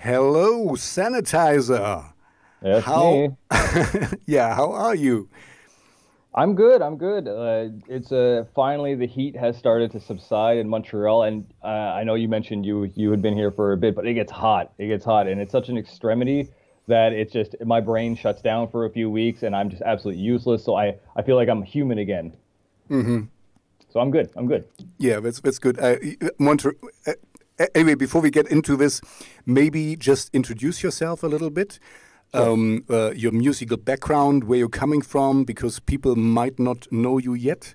Hello, sanitizer. That's how? me. yeah, how are you? I'm good. I'm good. Uh, it's uh, finally the heat has started to subside in Montreal, and uh, I know you mentioned you you had been here for a bit, but it gets hot. It gets hot, and it's such an extremity that it's just my brain shuts down for a few weeks, and I'm just absolutely useless. So I I feel like I'm human again. Mm-hmm. So I'm good. I'm good. Yeah, that's that's good. Uh, Montre- uh, anyway, before we get into this, maybe just introduce yourself a little bit. Sure. Um, uh, your musical background, where you're coming from, because people might not know you yet.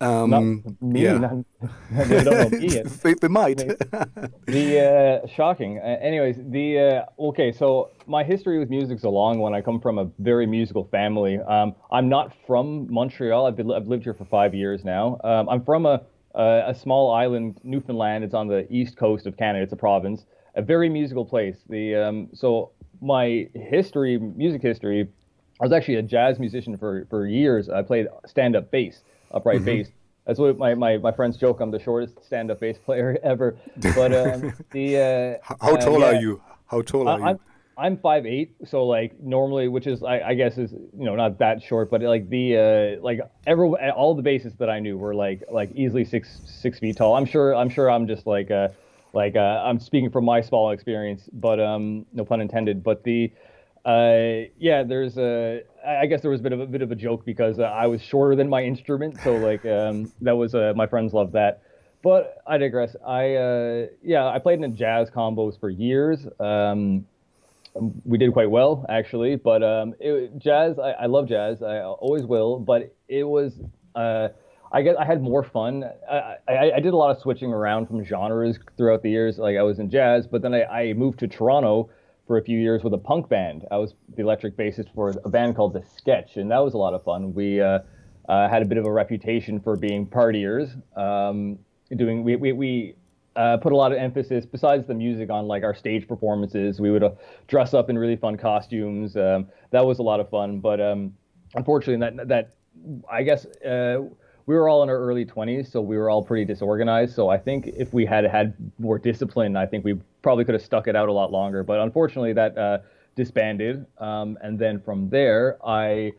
Um, not me, yeah. not, they don't know me yet. they, they, might. the uh, shocking. Uh, anyways, the uh, okay. So my history with music's a long one. I come from a very musical family. Um, I'm not from Montreal. I've, been, I've lived here for five years now. Um, I'm from a, a a small island, Newfoundland. It's on the east coast of Canada. It's a province. A very musical place. The um, so my history, music history, I was actually a jazz musician for for years. I played stand up bass upright mm-hmm. bass. That's what my, my, my friends joke. I'm the shortest stand-up bass player ever. But um, the uh, how tall uh, yeah, are you? How tall are I, you? I'm five eight, so like normally, which is I, I, guess is you know not that short, but like the uh, like every all the bassists that I knew were like like easily six six feet tall. I'm sure I'm sure I'm just like uh like uh, I'm speaking from my small experience, but um no pun intended. But the uh, yeah, there's a. I guess there was a bit of a bit of a joke because uh, I was shorter than my instrument, so like um, that was uh, my friends loved that. But I digress. I uh, yeah, I played in jazz combos for years. Um, we did quite well actually, but um, it, jazz. I, I love jazz. I always will. But it was. Uh, I guess I had more fun. I, I, I, did a lot of switching around from genres throughout the years. Like I was in jazz, but then I, I moved to Toronto for a few years with a punk band. I was the electric bassist for a band called The Sketch, and that was a lot of fun. We uh, uh, had a bit of a reputation for being partiers. Um, doing we we, we uh, put a lot of emphasis besides the music on like our stage performances. We would uh, dress up in really fun costumes. Um, that was a lot of fun, but um, unfortunately, that that I guess uh, we were all in our early 20s, so we were all pretty disorganized. So I think if we had had more discipline, I think we probably could have stuck it out a lot longer. But unfortunately, that uh, disbanded. Um, and then from there, I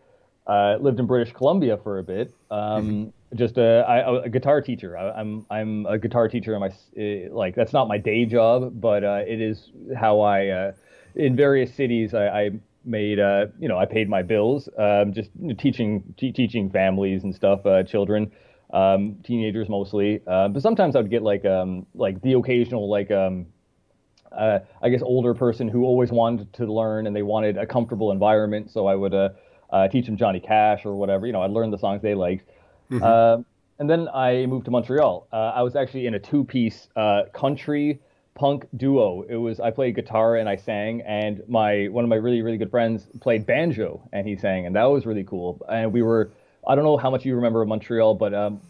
uh, lived in British Columbia for a bit. Just a, I, a guitar teacher. I, am I'm, I'm a guitar teacher. My eh, like that's not my day job, but uh, it is how I uh, in various cities I, I made uh, you know I paid my bills um, just teaching teaching families and stuff uh, children um, teenagers mostly uh, but sometimes I'd get like um, like the occasional like um, uh, I guess older person who always wanted to learn and they wanted a comfortable environment so I would teach them Johnny Cash or whatever you know I'd learn the songs they liked mm-hmm. and then I moved to Montreal I was actually in a two piece country punk duo. It was I played guitar and I sang, and my one of my really really good friends played banjo and he sang, and that was really cool. And we were I don't know how much you remember of Montreal, but um,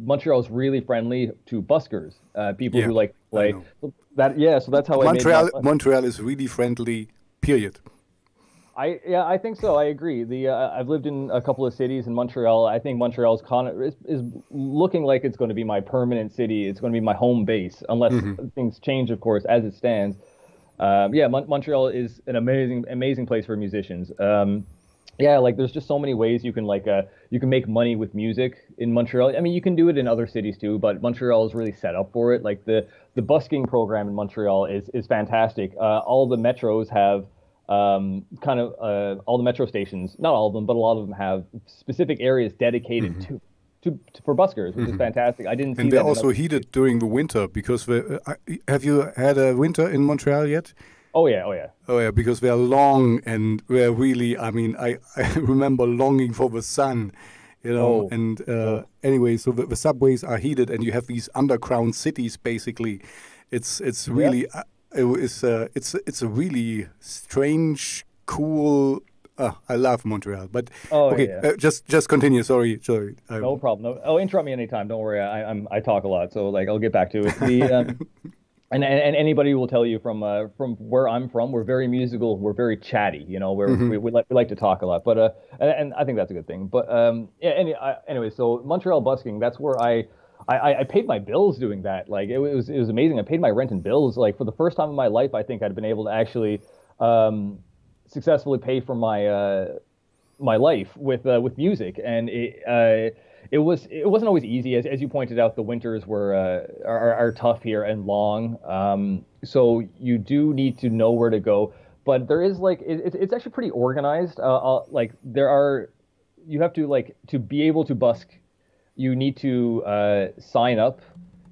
Montreal is really friendly to buskers, uh, people yeah, who like play that. Yeah, so that's how Montreal. I Montreal is really friendly. Period. I yeah, I think so. I agree. The uh, I've lived in a couple of cities in Montreal. I think Montreal's con is, is looking like it's going to be my permanent city. It's going to be my home base, unless mm-hmm. things change, of course, as it stands. Um, yeah, Mon- Montreal is an amazing, amazing place for musicians. Um, yeah, like there's just so many ways you can like uh, you can make money with music in Montreal. I mean, you can do it in other cities too, but Montreal is really set up for it. Like the the busking program in Montreal is is fantastic. Uh, all the metros have um, kind of uh, all the metro stations, not all of them, but a lot of them have specific areas dedicated mm-hmm. to, to, to, for buskers, which mm-hmm. is fantastic. I didn't see and they're also heated during the winter because uh, have you had a winter in Montreal yet? Oh yeah, oh yeah. Oh yeah, because they're long and we're really. I mean, I, I remember longing for the sun, you know. Oh. And uh, oh. anyway, so the, the, subways are heated, and you have these underground cities. Basically, it's it's really. Yep. It's uh, it's it's a really strange, cool. Uh, I love Montreal, but oh, okay, yeah. uh, just just continue. Sorry, sorry. Um, no problem. No, oh, interrupt me anytime. Don't worry. I I'm, I talk a lot, so like I'll get back to it. The, um, and, and, and anybody will tell you from uh, from where I'm from, we're very musical. We're very chatty. You know, we're, mm-hmm. we we like, we like to talk a lot. But uh, and, and I think that's a good thing. But um, yeah. Any, I, anyway, so Montreal busking. That's where I I, I paid my bills doing that. Like it was it was amazing. I paid my rent and bills. Like for the first time in my life, I think I'd been able to actually um, successfully pay for my uh, my life with uh, with music, and it uh, it was it wasn't always easy. As, as you pointed out, the winters were uh, are, are tough here and long. Um, so you do need to know where to go. But there is like it, it's actually pretty organized. Uh, like there are you have to like to be able to busk you need to uh, sign up.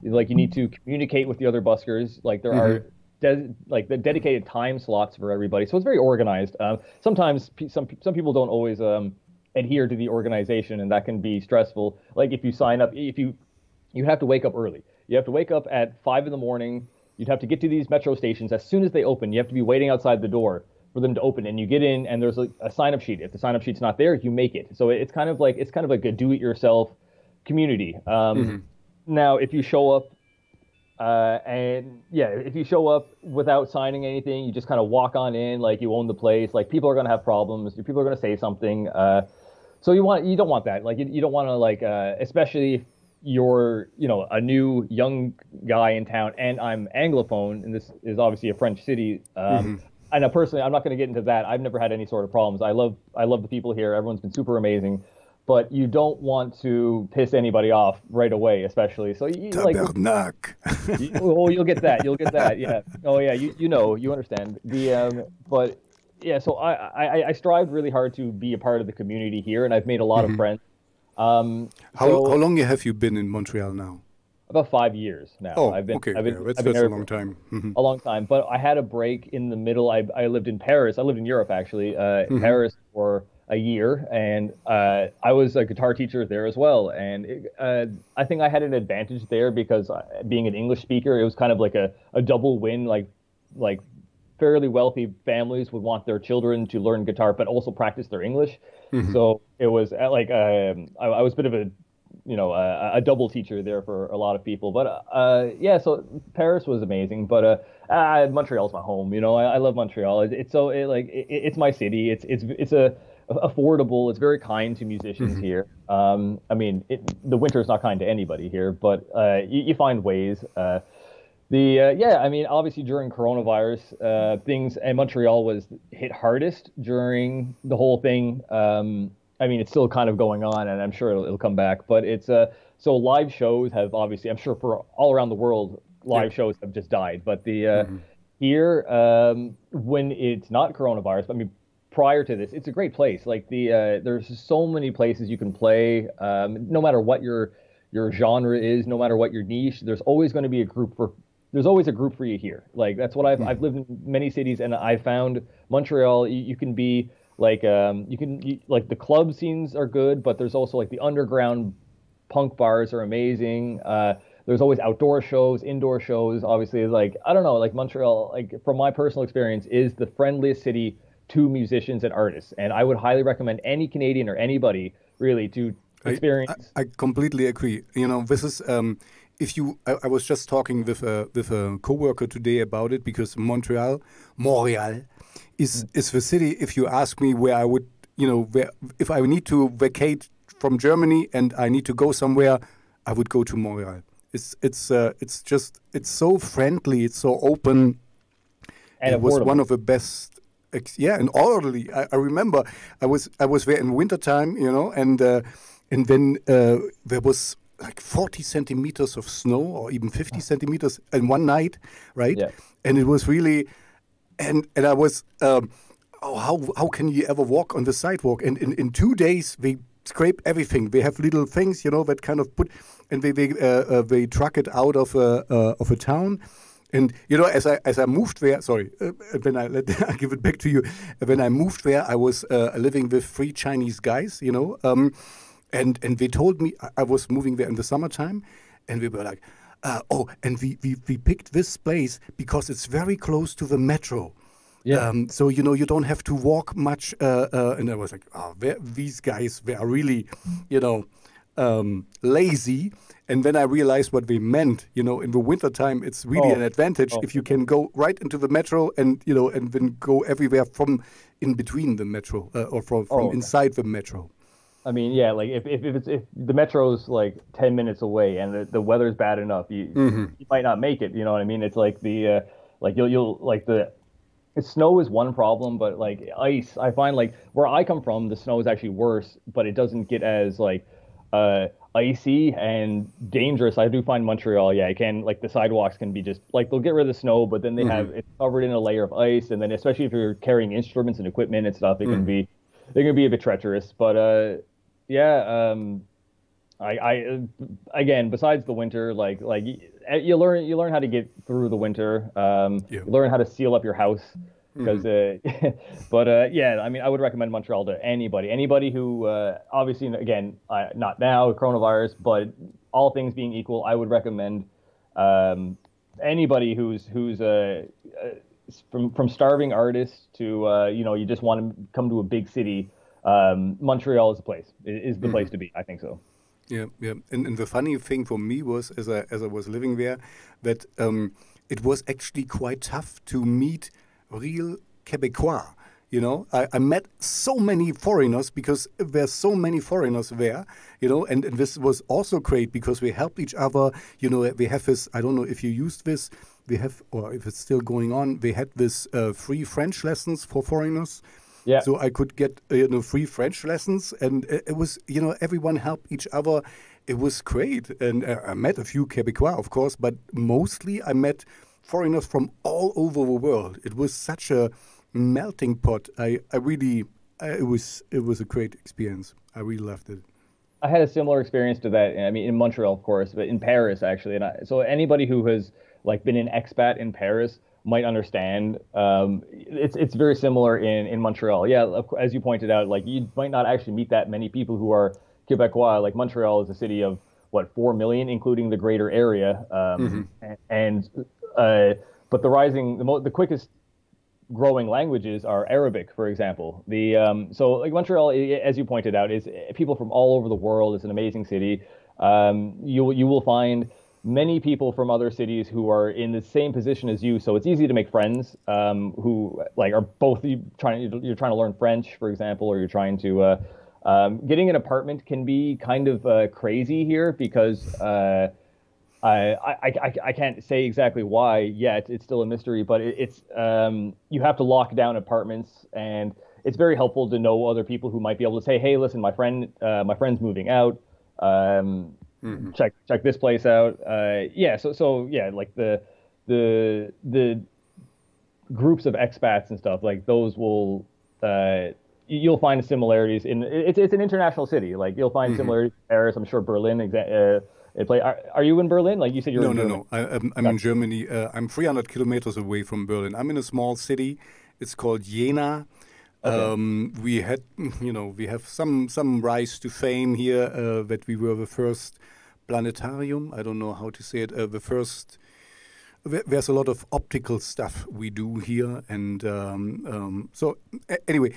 Like you need to communicate with the other buskers. Like there mm-hmm. are de- like the dedicated time slots for everybody. So it's very organized. Um, sometimes p- some some people don't always um, adhere to the organization, and that can be stressful. Like if you sign up, if you you have to wake up early. You have to wake up at five in the morning. You'd have to get to these metro stations as soon as they open. You have to be waiting outside the door for them to open, and you get in, and there's a, a sign up sheet. If the sign up sheet's not there, you make it. So it's kind of like it's kind of like a do it yourself community. Um, mm-hmm. Now, if you show up, uh, and yeah, if you show up without signing anything, you just kind of walk on in like you own the place. Like people are gonna have problems. People are gonna say something. Uh, so you want you don't want that. Like you, you don't want to like uh, especially if you're you know a new young guy in town and I'm anglophone and this is obviously a French city. Um, mm-hmm. And personally, I'm not going to get into that. I've never had any sort of problems. I love I love the people here. Everyone's been super amazing but you don't want to piss anybody off right away, especially. So you like, you, oh, you'll get that. You'll get that. Yeah. Oh, yeah. You you know you understand the um, but yeah. So I, I I strive really hard to be a part of the community here, and I've made a lot mm-hmm. of friends. Um, how so, how long have you been in Montreal now? About five years now. Oh, I've been, okay. I've been, yeah, that's, I've been that's a long time. Mm-hmm. A long time, but I had a break in the middle. I I lived in Paris. I lived in Europe actually. Uh, mm-hmm. Paris for a year, and uh, I was a guitar teacher there as well. And it, uh, I think I had an advantage there because uh, being an English speaker, it was kind of like a, a double win. Like like fairly wealthy families would want their children to learn guitar, but also practice their English. Mm-hmm. So it was uh, like um, I, I, was a bit of a you know a, a, double teacher there for a lot of people. But uh, yeah, so Paris was amazing, but uh, uh, Montreal's my home. You know, I, I love Montreal. It, it's so it, like it, it's my city. It's it's it's a affordable. It's very kind to musicians mm-hmm. here. Um, I mean, it, the winter is not kind to anybody here, but uh, you, you, find ways. Uh, the uh, yeah, I mean, obviously during coronavirus, uh, things and Montreal was hit hardest during the whole thing. Um, I mean, it's still kind of going on, and I'm sure it'll, it'll come back. But it's uh, so live shows have obviously, I'm sure for all around the world, live yeah. shows have just died. But the uh, mm-hmm. here, um, when it's not coronavirus, I mean, prior to this, it's a great place. Like the uh, there's so many places you can play. Um, no matter what your your genre is, no matter what your niche, there's always going to be a group for. There's always a group for you here. Like that's what I've mm. I've lived in many cities, and I found Montreal. You, you can be like um, you can you, like the club scenes are good, but there's also like the underground punk bars are amazing. Uh, there's always outdoor shows, indoor shows. Obviously, like I don't know, like Montreal, like from my personal experience, is the friendliest city to musicians and artists. And I would highly recommend any Canadian or anybody really to experience. I, I, I completely agree. You know, this is. Um, if you, I, I, was just talking with a with a coworker today about it because Montreal, Montreal, is mm. is the city. If you ask me where I would, you know, where if I need to vacate from Germany and I need to go somewhere, I would go to Montreal. It's it's uh, it's just it's so friendly. It's so open. And it was one of the best yeah, and orderly. I, I, remember I was I was there in wintertime, you know, and uh, and then uh, there was like 40 centimeters of snow or even 50 centimeters in one night, right? Yeah. And it was really, and and I was, um, oh, how how can you ever walk on the sidewalk? And in, in two days they scrape everything. They have little things, you know, that kind of put, and they they uh, uh they truck it out of a uh, of a town and you know, as I as I moved there, sorry, uh, when I let I give it back to you. When I moved there, I was uh, living with three Chinese guys, you know, um, and and they told me I was moving there in the summertime, and we were like, uh, oh, and we, we we picked this place because it's very close to the metro. Yeah. Um, so you know you don't have to walk much, uh, uh, and I was like, oh, these guys they are really, you know, um, lazy. And then I realized what they meant. You know, in the wintertime, it's really oh. an advantage oh. if you can go right into the metro and you know, and then go everywhere from in between the metro uh, or from from oh, inside the metro. I mean, yeah, like if, if, if it's if the metro's like ten minutes away and the, the weather's bad enough, you mm-hmm. you might not make it. You know what I mean? It's like the uh, like you'll you'll like the snow is one problem, but like ice, I find like where I come from, the snow is actually worse, but it doesn't get as like uh, icy and dangerous. I do find Montreal, yeah, it can like the sidewalks can be just like they'll get rid of the snow, but then they mm-hmm. have it covered in a layer of ice, and then especially if you're carrying instruments and equipment and stuff, it mm-hmm. can be they can be a bit treacherous. But uh, yeah, um, I, I again, besides the winter, like like you learn you learn how to get through the winter. Um, yeah. learn how to seal up your house because mm-hmm. uh, but uh, yeah i mean i would recommend montreal to anybody anybody who uh, obviously again not now coronavirus but all things being equal i would recommend um, anybody who's who's uh, uh, from from starving artists to uh, you know you just want to come to a big city um, montreal is the place is the mm-hmm. place to be i think so yeah yeah and, and the funny thing for me was as i as i was living there that um, it was actually quite tough to meet real Quebecois. You know, I, I, met so many foreigners because there's so many foreigners there, you know, and, and, this was also great because we helped each other. You know, we have this, I don't know if you used this, we have, or if it's still going on, we had this uh, free French lessons for foreigners. Yeah. So I could get, uh, you know, free French lessons and it, it, was, you know, everyone helped each other. It was great. And uh, I met a few Quebecois, of course, but mostly I met foreigners from all over the world. It was such a melting pot. I, I really, I, it was it was a great experience. I really loved it. I had a similar experience to that. I mean, in Montreal, of course, but in Paris actually. And I, so anybody who has like been an expat in Paris might understand. Um, it's it's very similar in in Montreal. Yeah, as you pointed out, like you might not actually meet that many people who are Quebecois. Like Montreal is a city of what four million, including the greater area, um, mm-hmm. and uh, but the rising, the, mo- the quickest growing languages are Arabic, for example. The um, so like Montreal, as you pointed out, is people from all over the world. It's an amazing city. Um, you you will find many people from other cities who are in the same position as you, so it's easy to make friends um, who like are both you trying you're trying to learn French, for example, or you're trying to. Uh, um, getting an apartment can be kind of uh, crazy here because uh, I, I, I, can't say exactly why yet. It's still a mystery, but it, it's um, you have to lock down apartments, and it's very helpful to know other people who might be able to say, "Hey, listen, my friend, uh, my friend's moving out. Um, mm-hmm. Check check this place out." Uh, yeah, so so yeah, like the the the groups of expats and stuff like those will uh, you'll find similarities in it's it's an international city. Like you'll find mm-hmm. similarities in Paris. I'm sure Berlin. Exa- uh, it play. Are, are, you in Berlin? Like you said, you're no, in no, no. I, am I'm in Germany. Uh, I'm 300 kilometers away from Berlin. I'm in a small city. It's called Jena. Okay. Um, we had, you know, we have some some rise to fame here uh, that we were the first planetarium. I don't know how to say it. Uh, the first. There's a lot of optical stuff we do here, and um, um, so anyway,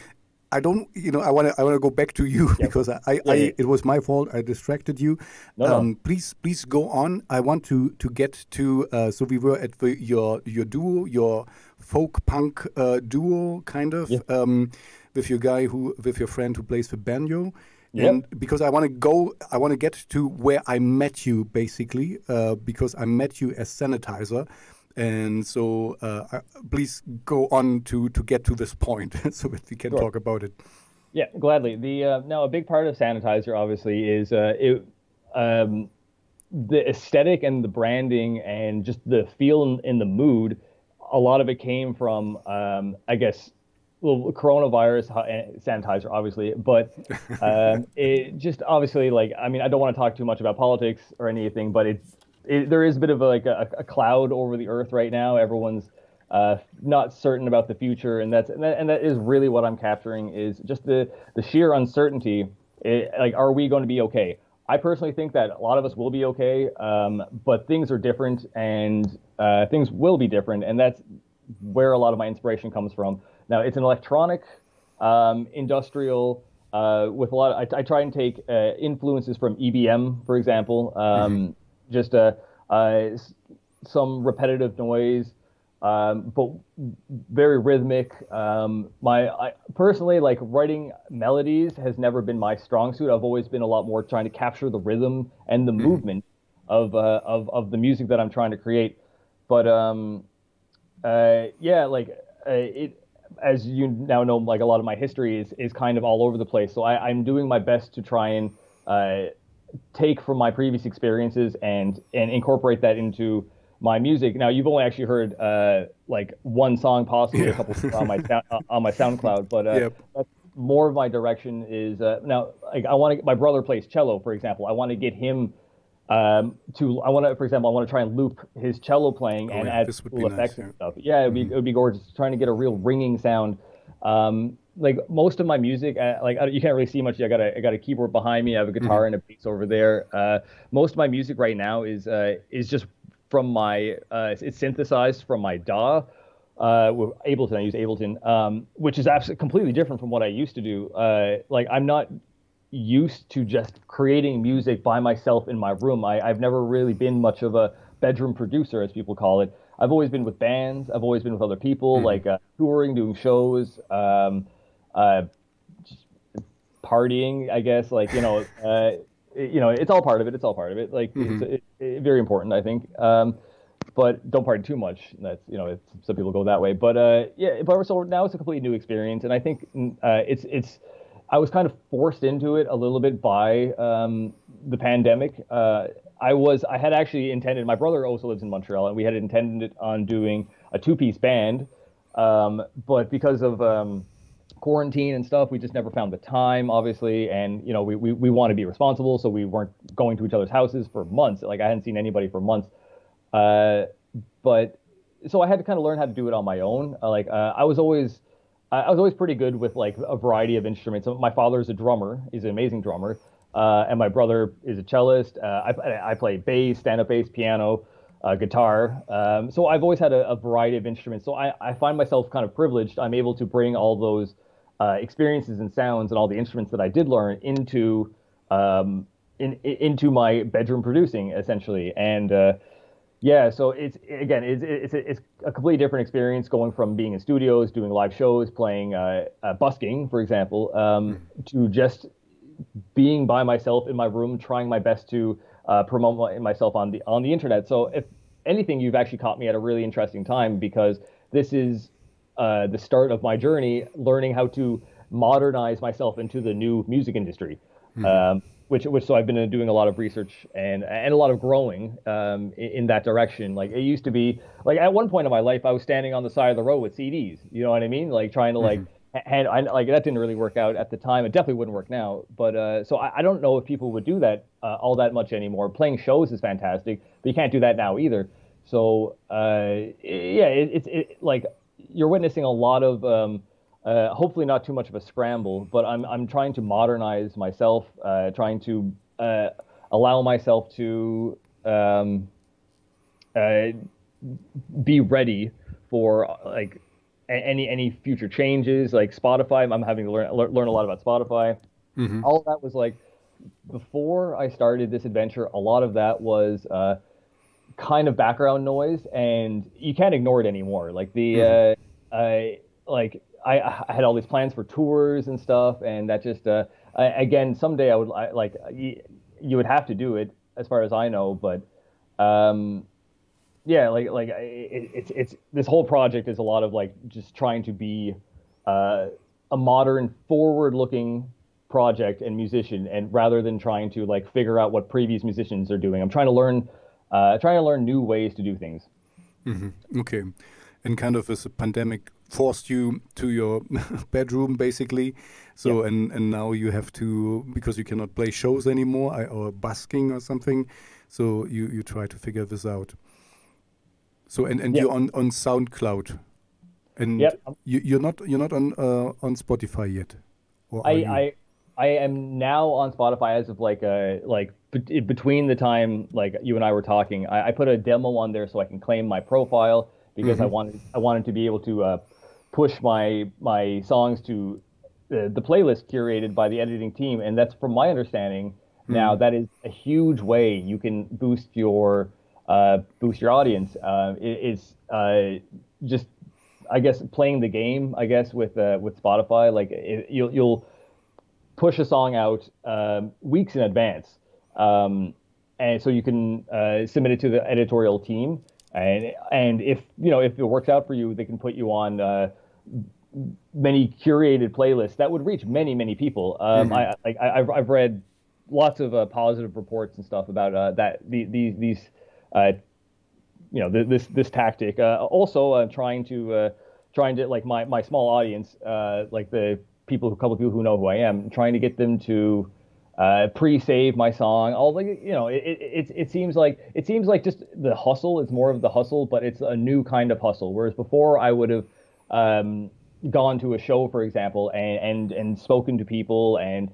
I don't, you know, I want to, I want to go back to you yep. because I, I, yeah, yeah. it was my fault. I distracted you. No, um, no. Please, please go on. I want to to get to. Uh, so we were at the, your your duo, your folk punk uh, duo, kind of, yep. um, with your guy who, with your friend who plays the banjo. Yep. And because I want to go, I want to get to where I met you, basically, uh, because I met you as sanitizer. And so, uh, please go on to to get to this point so that we can sure. talk about it. Yeah, gladly. The uh, now a big part of sanitizer obviously is uh, it, um, the aesthetic and the branding and just the feel in, in the mood. A lot of it came from, um, I guess, well, coronavirus eh, sanitizer, obviously, but um, it just obviously like I mean I don't want to talk too much about politics or anything, but it's it, there is a bit of a, like a, a, cloud over the earth right now. Everyone's uh, not certain about the future, and that's and that, and that is really what I'm capturing is just the the sheer uncertainty. It, like, are we going to be okay? I personally think that a lot of us will be okay, um, but things are different, and uh, things will be different, and that's where a lot of my inspiration comes from. Now, it's an electronic, um, industrial. Uh, with a lot, of, I, I, try and take uh, influences from EBM, for example. Um, mm-hmm just a, uh, some repetitive noise, um, but very rhythmic. Um, my I, personally like writing melodies has never been my strong suit. I've always been a lot more trying to capture the rhythm and the mm-hmm. movement of uh, of of the music that I'm trying to create. But um, uh, yeah, like uh, it as you now know, like a lot of my history is is kind of all over the place. So I, I'm doing my best to try and uh, take from my previous experiences and and incorporate that into my music. Now you've only actually heard uh, like one song, possibly yeah. a couple on my uh, on my SoundCloud, but uh, yep. more of my direction is uh, now. Like I want to. Get my brother plays cello, for example. I want to get him um, to. I want to, for example, I want to try and loop his cello playing oh, and yeah, add cool effects nice, and stuff. Yeah, it'd be mm-hmm. be gorgeous. Trying to get a real ringing sound. Um, like most of my music, uh, like you can't really see much. I got a I got a keyboard behind me. I have a guitar mm-hmm. and a bass over there. Uh, most of my music right now is uh, is just from my uh, it's synthesized from my DAW. Uh, with Ableton, I use Ableton, um, which is absolutely completely different from what I used to do. Uh, like I'm not used to just creating music by myself in my room. I, I've never really been much of a bedroom producer, as people call it. I've always been with bands. I've always been with other people, mm-hmm. like uh, touring, doing shows, um, uh, partying. I guess, like you know, uh, you know, it's all part of it. It's all part of it. Like mm-hmm. it's, it, very important, I think. Um, but don't party too much. That's you know, some people go that way. But uh, yeah, but so now it's a completely new experience, and I think mm, uh, it's it's. I was kind of forced into it a little bit by um, the pandemic. Uh, I was I had actually intended. My brother also lives in Montreal, and we had intended on doing a two-piece band, um, but because of um, quarantine and stuff. We just never found the time, obviously, and you know we we, we want to be responsible, so we weren't going to each other's houses for months. Like I hadn't seen anybody for months, uh, but so I had to kind of learn how to do it on my own. Uh, like uh, I was always I was always pretty good with like a variety of instruments. My father's a drummer; he's an amazing drummer, uh, and my brother is a cellist. Uh, I I play bass, stand-up bass, piano. Uh, guitar. Um, so I've always had a, a, variety of instruments. So I, I, find myself kind of privileged. I'm able to bring all those uh, experiences and sounds and all the instruments that I did learn into um, in, into my bedroom producing essentially. And uh, yeah, so it's again it's it's it's a completely different experience going from being in studios, doing live shows, playing uh, uh, busking, for example, um, mm-hmm. to just being by myself in my room, trying my best to uh, promote myself on the on the internet. So if anything, you've actually caught me at a really interesting time because this is uh, the start of my journey, learning how to modernize myself into the new music industry. Mm-hmm. Um, which, which, so I've been doing a lot of research and and a lot of growing um, in, in, that direction. Like it used to be, like at one point in my life, I was standing on the side of the road with CDs. You know what I mean? Like trying to like. Mm-hmm. And I, like that didn't really work out at the time. It definitely wouldn't work now. But uh, so I, I, don't know if people would do that uh, all that much anymore. Playing shows is fantastic, but you can't do that now either. So uh, yeah, it, it's it, like you're witnessing a lot of um, uh, hopefully not too much of a scramble, but I'm I'm trying to modernize myself, uh, trying to uh, allow myself to um, uh, be ready for like any any future changes, like Spotify. I'm having to learn learn a lot about Spotify. Mm-hmm. All that was like before I started this adventure. A lot of that was uh, kind of background noise, and you can't ignore it anymore. Like the, mm-hmm. uh, I like I, I, had all these plans for tours and stuff, and that just uh, I, again someday I would I, like you, you, would have to do it as far as I know, but um, yeah, like like it, it's it's this whole project is a lot of like just trying to be uh, a modern, forward-looking project and musician, and rather than trying to like figure out what previous musicians are doing, I'm trying to learn uh, trying to learn new ways to do things. Mm -hmm. Okay, and kind of as a pandemic forced you to your bedroom basically. So and and now you have to because you cannot play shows anymore or busking or something so you you try to figure this out. So and and you're on on soundcloud. And yep. you, you're not you're not on uh, on spotify yet? I, I I am now on Spotify as of like a uh, like between the time like you and I were talking, I, I, put a demo on there so I can claim my profile because mm-hmm. I wanted I wanted to be able to uh, push my my songs to uh, the playlist curated by the editing team, and that's from my understanding mm-hmm. now that is a huge way you can boost your uh, boost your audience. Uh, it, it's uh, just I guess playing the game. I guess with uh, with Spotify, like it, you'll you'll push a song out um, weeks in advance, um, and so you can uh, submit it to the editorial team. And and if you know if it works out for you, they can put you on uh, many curated playlists that would reach many many people. Um, mm-hmm. I like I've I've read lots of uh, positive reports and stuff about uh, that the, the, these uh, you know this this tactic. Uh, also, uh, trying to uh, trying to like my my small audience, like the people, a couple of people who know who I am, trying to get them to pre-save my song. All like you know, it, it it seems like it seems like just the hustle It's more of the hustle, but it's a new kind of hustle. Whereas before, I would have. Um, gone to a show, for example, and and, and spoken to people and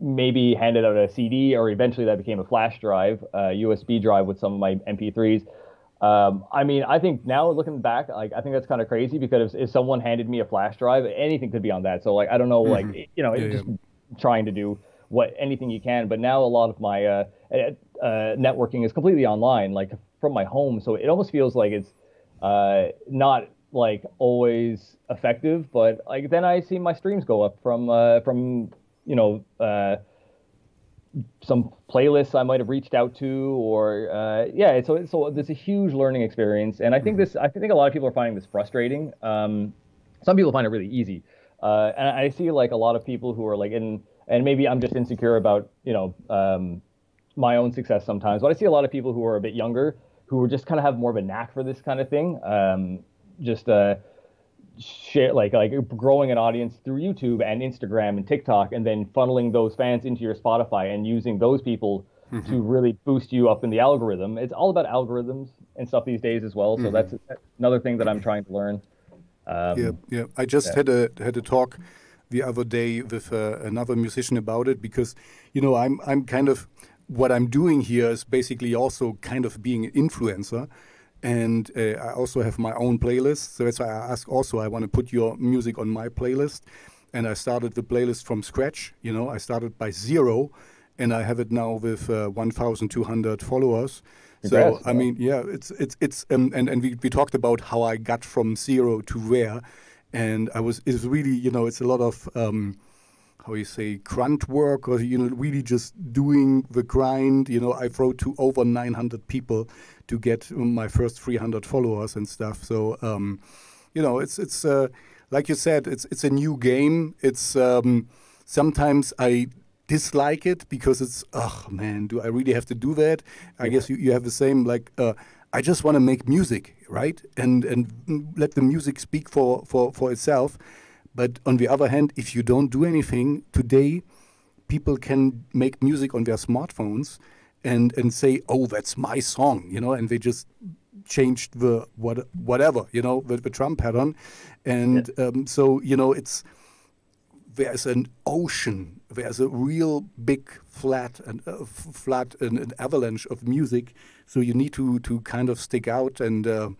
maybe handed out a CD, or eventually that became a flash drive, a USB drive with some of my MP3s. Um, I mean, I think now looking back, like I think that's kind of crazy because if, if, someone handed me a flash drive, anything could be on that. So like I don't know, like mm-hmm. you know, yeah, just yeah. trying to do what anything you can. But now a lot of my uh, uh, networking is completely online, like from my home. So it almost feels like it's uh, not like always effective. But like then I see my streams go up from uh, from you know, uh, some playlists I might have reached out to, or uh, yeah, so so there's a huge learning experience, and I think mm-hmm. this I think a lot of people are finding this frustrating. Um, some people find it really easy, uh, and I see like a lot of people who are like in, and maybe I'm just insecure about you know um, my own success sometimes, but I see a lot of people who are a bit younger who just kind of have more of a knack for this kind of thing. Um, just uh, share like like growing an audience through YouTube and Instagram and TikTok, and then funneling those fans into your Spotify and using those people mm-hmm. to really boost you up in the algorithm. It's all about algorithms and stuff these days as well. So mm-hmm. that's another thing that I'm trying to learn. Um, yeah, yeah. I just yeah. had a had a talk the other day with uh, another musician about it because you know I'm I'm kind of what I'm doing here is basically also kind of being an influencer and uh, I also have my own playlist. So that's why I ask also, I want to put your music on my playlist. And I started the playlist from scratch. You know, I started by zero and I have it now with uh, 1,200 followers. So I mean, yeah, it's it's it's um, and and we, we talked about how I got from zero to where, and I was it's really you know it's a lot of um, how you say grunt work or you know really just doing the grind. You know, I wrote to over 900 people to get my first 300 followers and stuff. So um, you know, it's it's uh, like you said, it's it's a new game. It's um, sometimes I dislike it because it's oh man, do I really have to do that? I guess you, you have the same like. Uh, I just want to make music, right? And and let the music speak for, for, for itself. But on the other hand, if you don't do anything today, people can make music on their smartphones and and say, "Oh, that's my song," you know, and they just changed the what whatever, you know, the, the drum pattern, and yeah. um, so you know, it's there's an ocean, there's a real big flat and uh, flat an, an, avalanche of music, so you need to to kind of stick out and. Uh,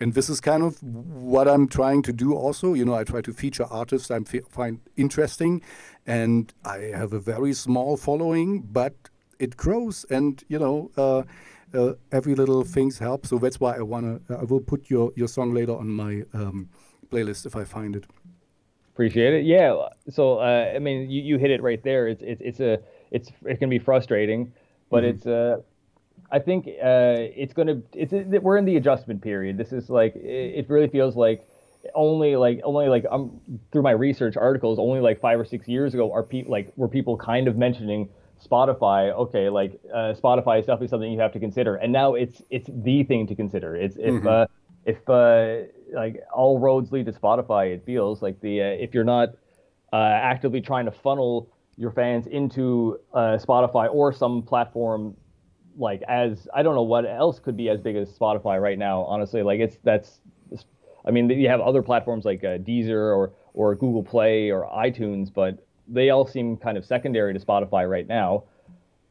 and this is kind of what I'm trying to do also. You know, I try to feature artists I find interesting, and I have a very small following, but it grows, and you know, uh, uh, every little things help. So that's why I wanna. I will put your your song later on my um, playlist if I find it. Appreciate it. Yeah. So uh, I mean, you, you hit it right there. It's it's it's a it's it can be frustrating, but mm-hmm. it's uh I think uh, it's gonna it's it, we're in the adjustment period. This is like it, it really feels like only like only like I'm um, through my research articles only like five or six years ago are people like were people kind of mentioning Spotify, okay, like uh, Spotify is definitely something you have to consider, and now it's it's the thing to consider. It's if mm-hmm. uh, if uh, like all roads lead to Spotify, it feels like the uh, if you're not uh, actively trying to funnel your fans into uh, Spotify or some platform like as I don't know what else could be as big as Spotify right now. Honestly, like it's that's I mean you have other platforms like Deezer or or Google Play or iTunes, but they all seem kind of secondary to Spotify right now.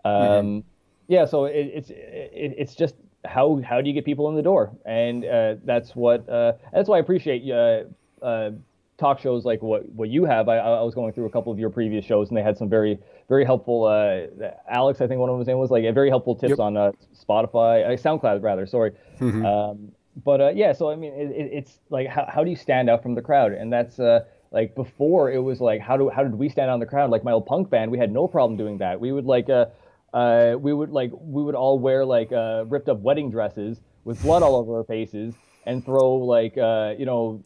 Um, mm-hmm. Yeah, so it, it's it, it's just how how do you get people in the door, and uh, that's what uh, that's why I appreciate uh, uh, talk shows like what what you have. I, I was going through a couple of your previous shows, and they had some very very helpful. Uh, Alex, I think one of them was name was like very helpful tips yep. on uh, Spotify, uh, SoundCloud rather. Sorry, mm-hmm. um, but uh, yeah, so I mean, it, it's like how, how do you stand out from the crowd? And that's uh, like before it was like how do how did we stand out in the crowd? Like my old punk band, we had no problem doing that. We would like uh, uh we would like we would all wear like uh, ripped up wedding dresses with blood all over our faces and throw like uh, you know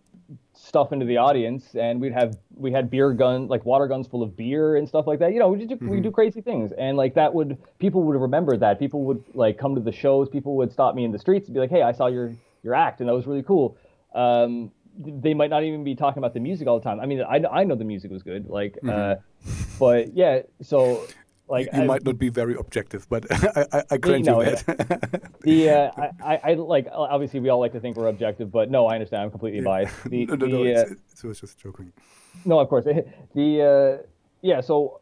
stuff into the audience. And we'd have we had beer gun like water guns full of beer and stuff like that. You know we do, mm-hmm. we do crazy things. And like that would people would remember that. People would like come to the shows. People would stop me in the streets and be like hey i saw your your act and that was really cool. Um, they might not even be talking about the music all the time. I mean i, I know the music was good like mm-hmm. uh, but yeah so like you, you might not be very objective, but I, I, I grant you, know, that. the uh, I, I like obviously we all like to think we're objective, but no, I understand. I'm completely biased. The, no, no, the, no, uh, it's, it was just joking. No, of course. The uh, yeah, so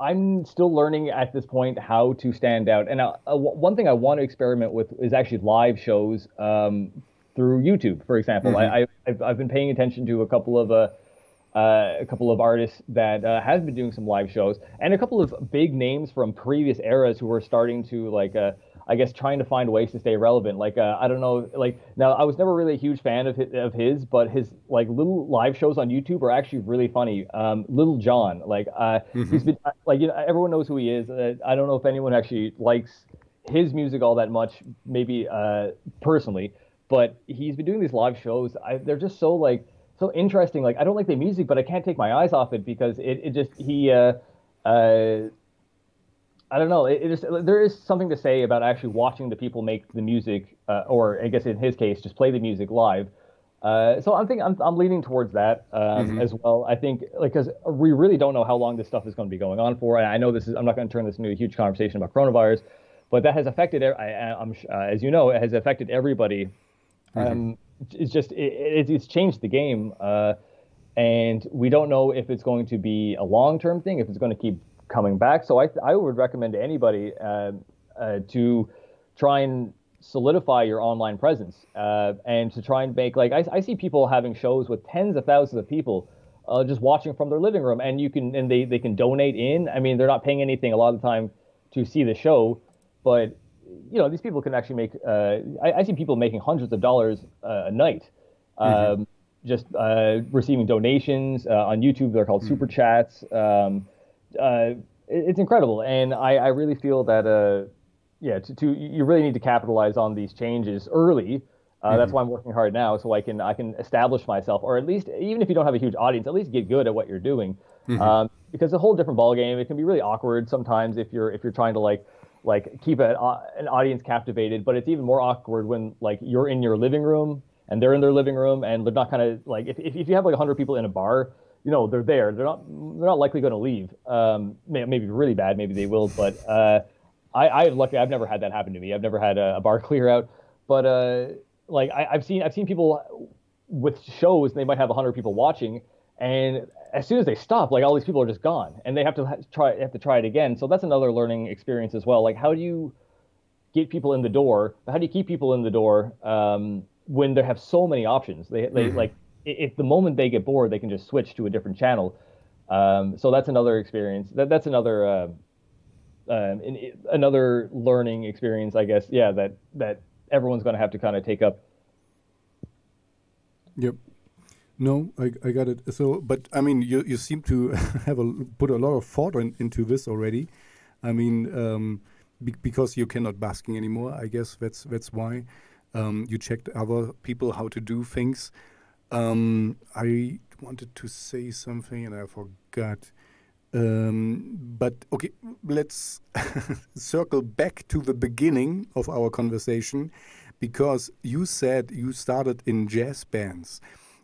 I'm still learning at this point how to stand out. And uh, uh one thing I want to experiment with is actually live shows um, through YouTube, for example. Mm-hmm. I, I've, I've been paying attention to a couple of uh, uh, a couple of artists that uh, have been doing some live shows, and a couple of big names from previous eras who were starting to like, uh, I guess, trying to find ways to stay relevant. Like, uh, I don't know, like now I was never really a huge fan of his, of his, but his like little live shows on YouTube are actually really funny. Um, Lil Jon, like, uh, mm-hmm. he's been like, you know, everyone knows who he is. Uh, I don't know if anyone actually likes his music all that much, maybe personally, but he's been doing these live shows. I, they're just so like so interesting. Like I don't like the music, but I can't take my eyes off it because it, it just he uh, uh, I don't know. It, it just there is something to say about actually watching the people make the music, uh, or I guess in his case, just play the music live. Uh, so I'm thinking I'm, I'm leaning towards that um, mm-hmm. as well. I think like because we really don't know how long this stuff is going to be going on for. And I know this is I'm not going to turn this into a huge conversation about coronavirus, but that has affected. I, am uh, as you know, it has affected everybody. Mm-hmm. Um, it's just it, it's changed the game, uh, and we don't know if it's going to be a long term thing, if it's going to keep coming back. So I I would recommend to anybody uh, uh, to try and solidify your online presence uh, and to try and make like I, I see people having shows with tens of thousands of people uh, just watching from their living room and you can and they they can donate in i mean they're not paying anything a lot of the time to see the show but you know, these people can actually make. Uh, I, I, see people making hundreds of dollars uh, a night, mm-hmm. um, just uh, receiving donations uh, on YouTube. They're called mm-hmm. super chats. Um, uh, it, it's incredible, and I, I really feel that, uh, yeah, to, to, you really need to capitalize on these changes early. Mm-hmm. That's why I'm working hard now, so I can I can establish myself, or at least even if you don't have a huge audience, at least get good at what you're doing. Mm-hmm. Um, because it's a whole different ballgame. It can be really awkward sometimes if you're if you're trying to like like keep a, uh, an audience captivated. But it's even more awkward when like you're in your living room and they're in their living room and they're not kind of like if, if you have like 100 people in a bar, you know they're there. They're not they're not likely going to leave. Um, maybe really bad, maybe they will. But uh, I I lucky I've never had that happen to me. I've never had a, a bar clear out. But uh, like I, I've seen I've seen people with shows they might have 100 people watching and as soon as they stop, like all these people are just gone, and they have to try have to try it again. So that's another learning experience as well. Like how do you get people in the door? How do you keep people in the door um, when they have so many options? They they mm-hmm. like if the moment they get bored, they can just switch to a different channel. Um, so that's another experience. That that's another uh, um, in, another learning experience, I guess. Yeah, that that everyone's going to have to kind of take up. Yep. No, I, I got it. So, but I mean, you you seem to have a, put a lot of thought in, into this already. I mean, um, be, because you cannot basking anymore. I guess that's that's why um, you checked other people how to do things. Um, I wanted to say something and I forgot. Um, but okay, let's circle back to the beginning of our conversation because you said you started in jazz bands.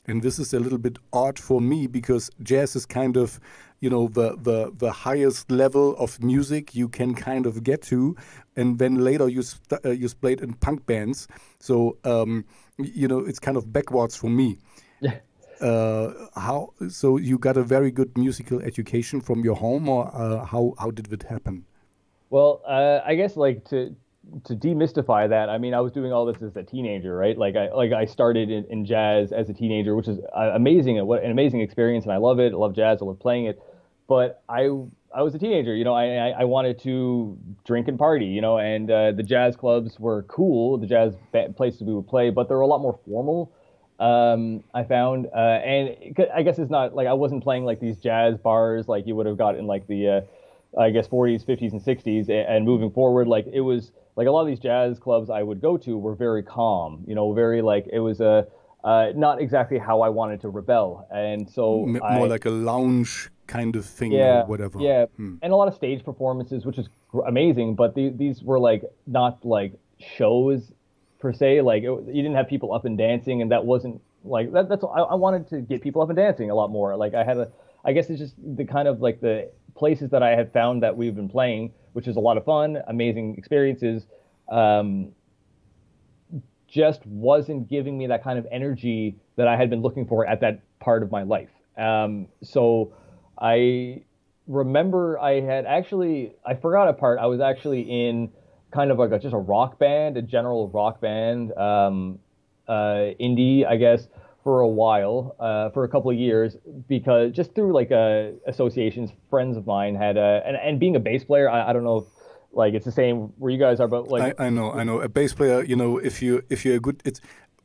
And this is a little bit odd for me because jazz is kind of, you know, the, the, the highest level of music you can kind of get to. And then later you, uh, you played in punk bands. So, um, you know, it's kind of backwards for me. Yeah. Uh, how so you got a very good musical education from your home or uh, how how did it happen well uh, i guess like to to demystify that, I mean, I was doing all this as a teenager, right? Like I like I started in, in jazz as a teenager, which is uh, amazing. What an amazing experience, and I love it. I love jazz. I love playing it. But I I was a teenager, you know, I, I, I wanted to drink and party, you know, and uh, the jazz clubs were cool, the jazz places we would play, but they were a lot more formal. Um, I found, uh, and I guess it's not like I wasn't playing like these jazz bars like you would have got in like the, uh, I guess 40s, 50s, and 60s, and, moving forward, like it was like a lot of these jazz clubs I would go to were very calm, you know, very like it was a uh, not exactly how I wanted to rebel, and so M- more I, like a lounge kind of thing yeah, or whatever. Yeah, Hmm. and a lot of stage performances, which is gr- amazing. But the, these were like not like shows per se. Like it, you didn't have people up and dancing, and that wasn't like that. That's I, I wanted to get people up and dancing a lot more. Like I had a, I guess it's just the kind of like the places that I had found that we've been playing, which is a lot of fun, amazing experiences. Um, just wasn't giving me that kind of energy that I had been looking for at that part of my life. Um, so I remember I had actually I forgot a part. I was actually in kind of like a, just a rock band, a general rock band, um, uh, indie, I guess, for a while, uh, for a couple of years, because just through like uh, associations, friends of mine had, uh, and and being a bass player, I, I don't know if like it's the same where you guys are, but like I, I know, I know. A bass player, you know, if you if you're a good, it's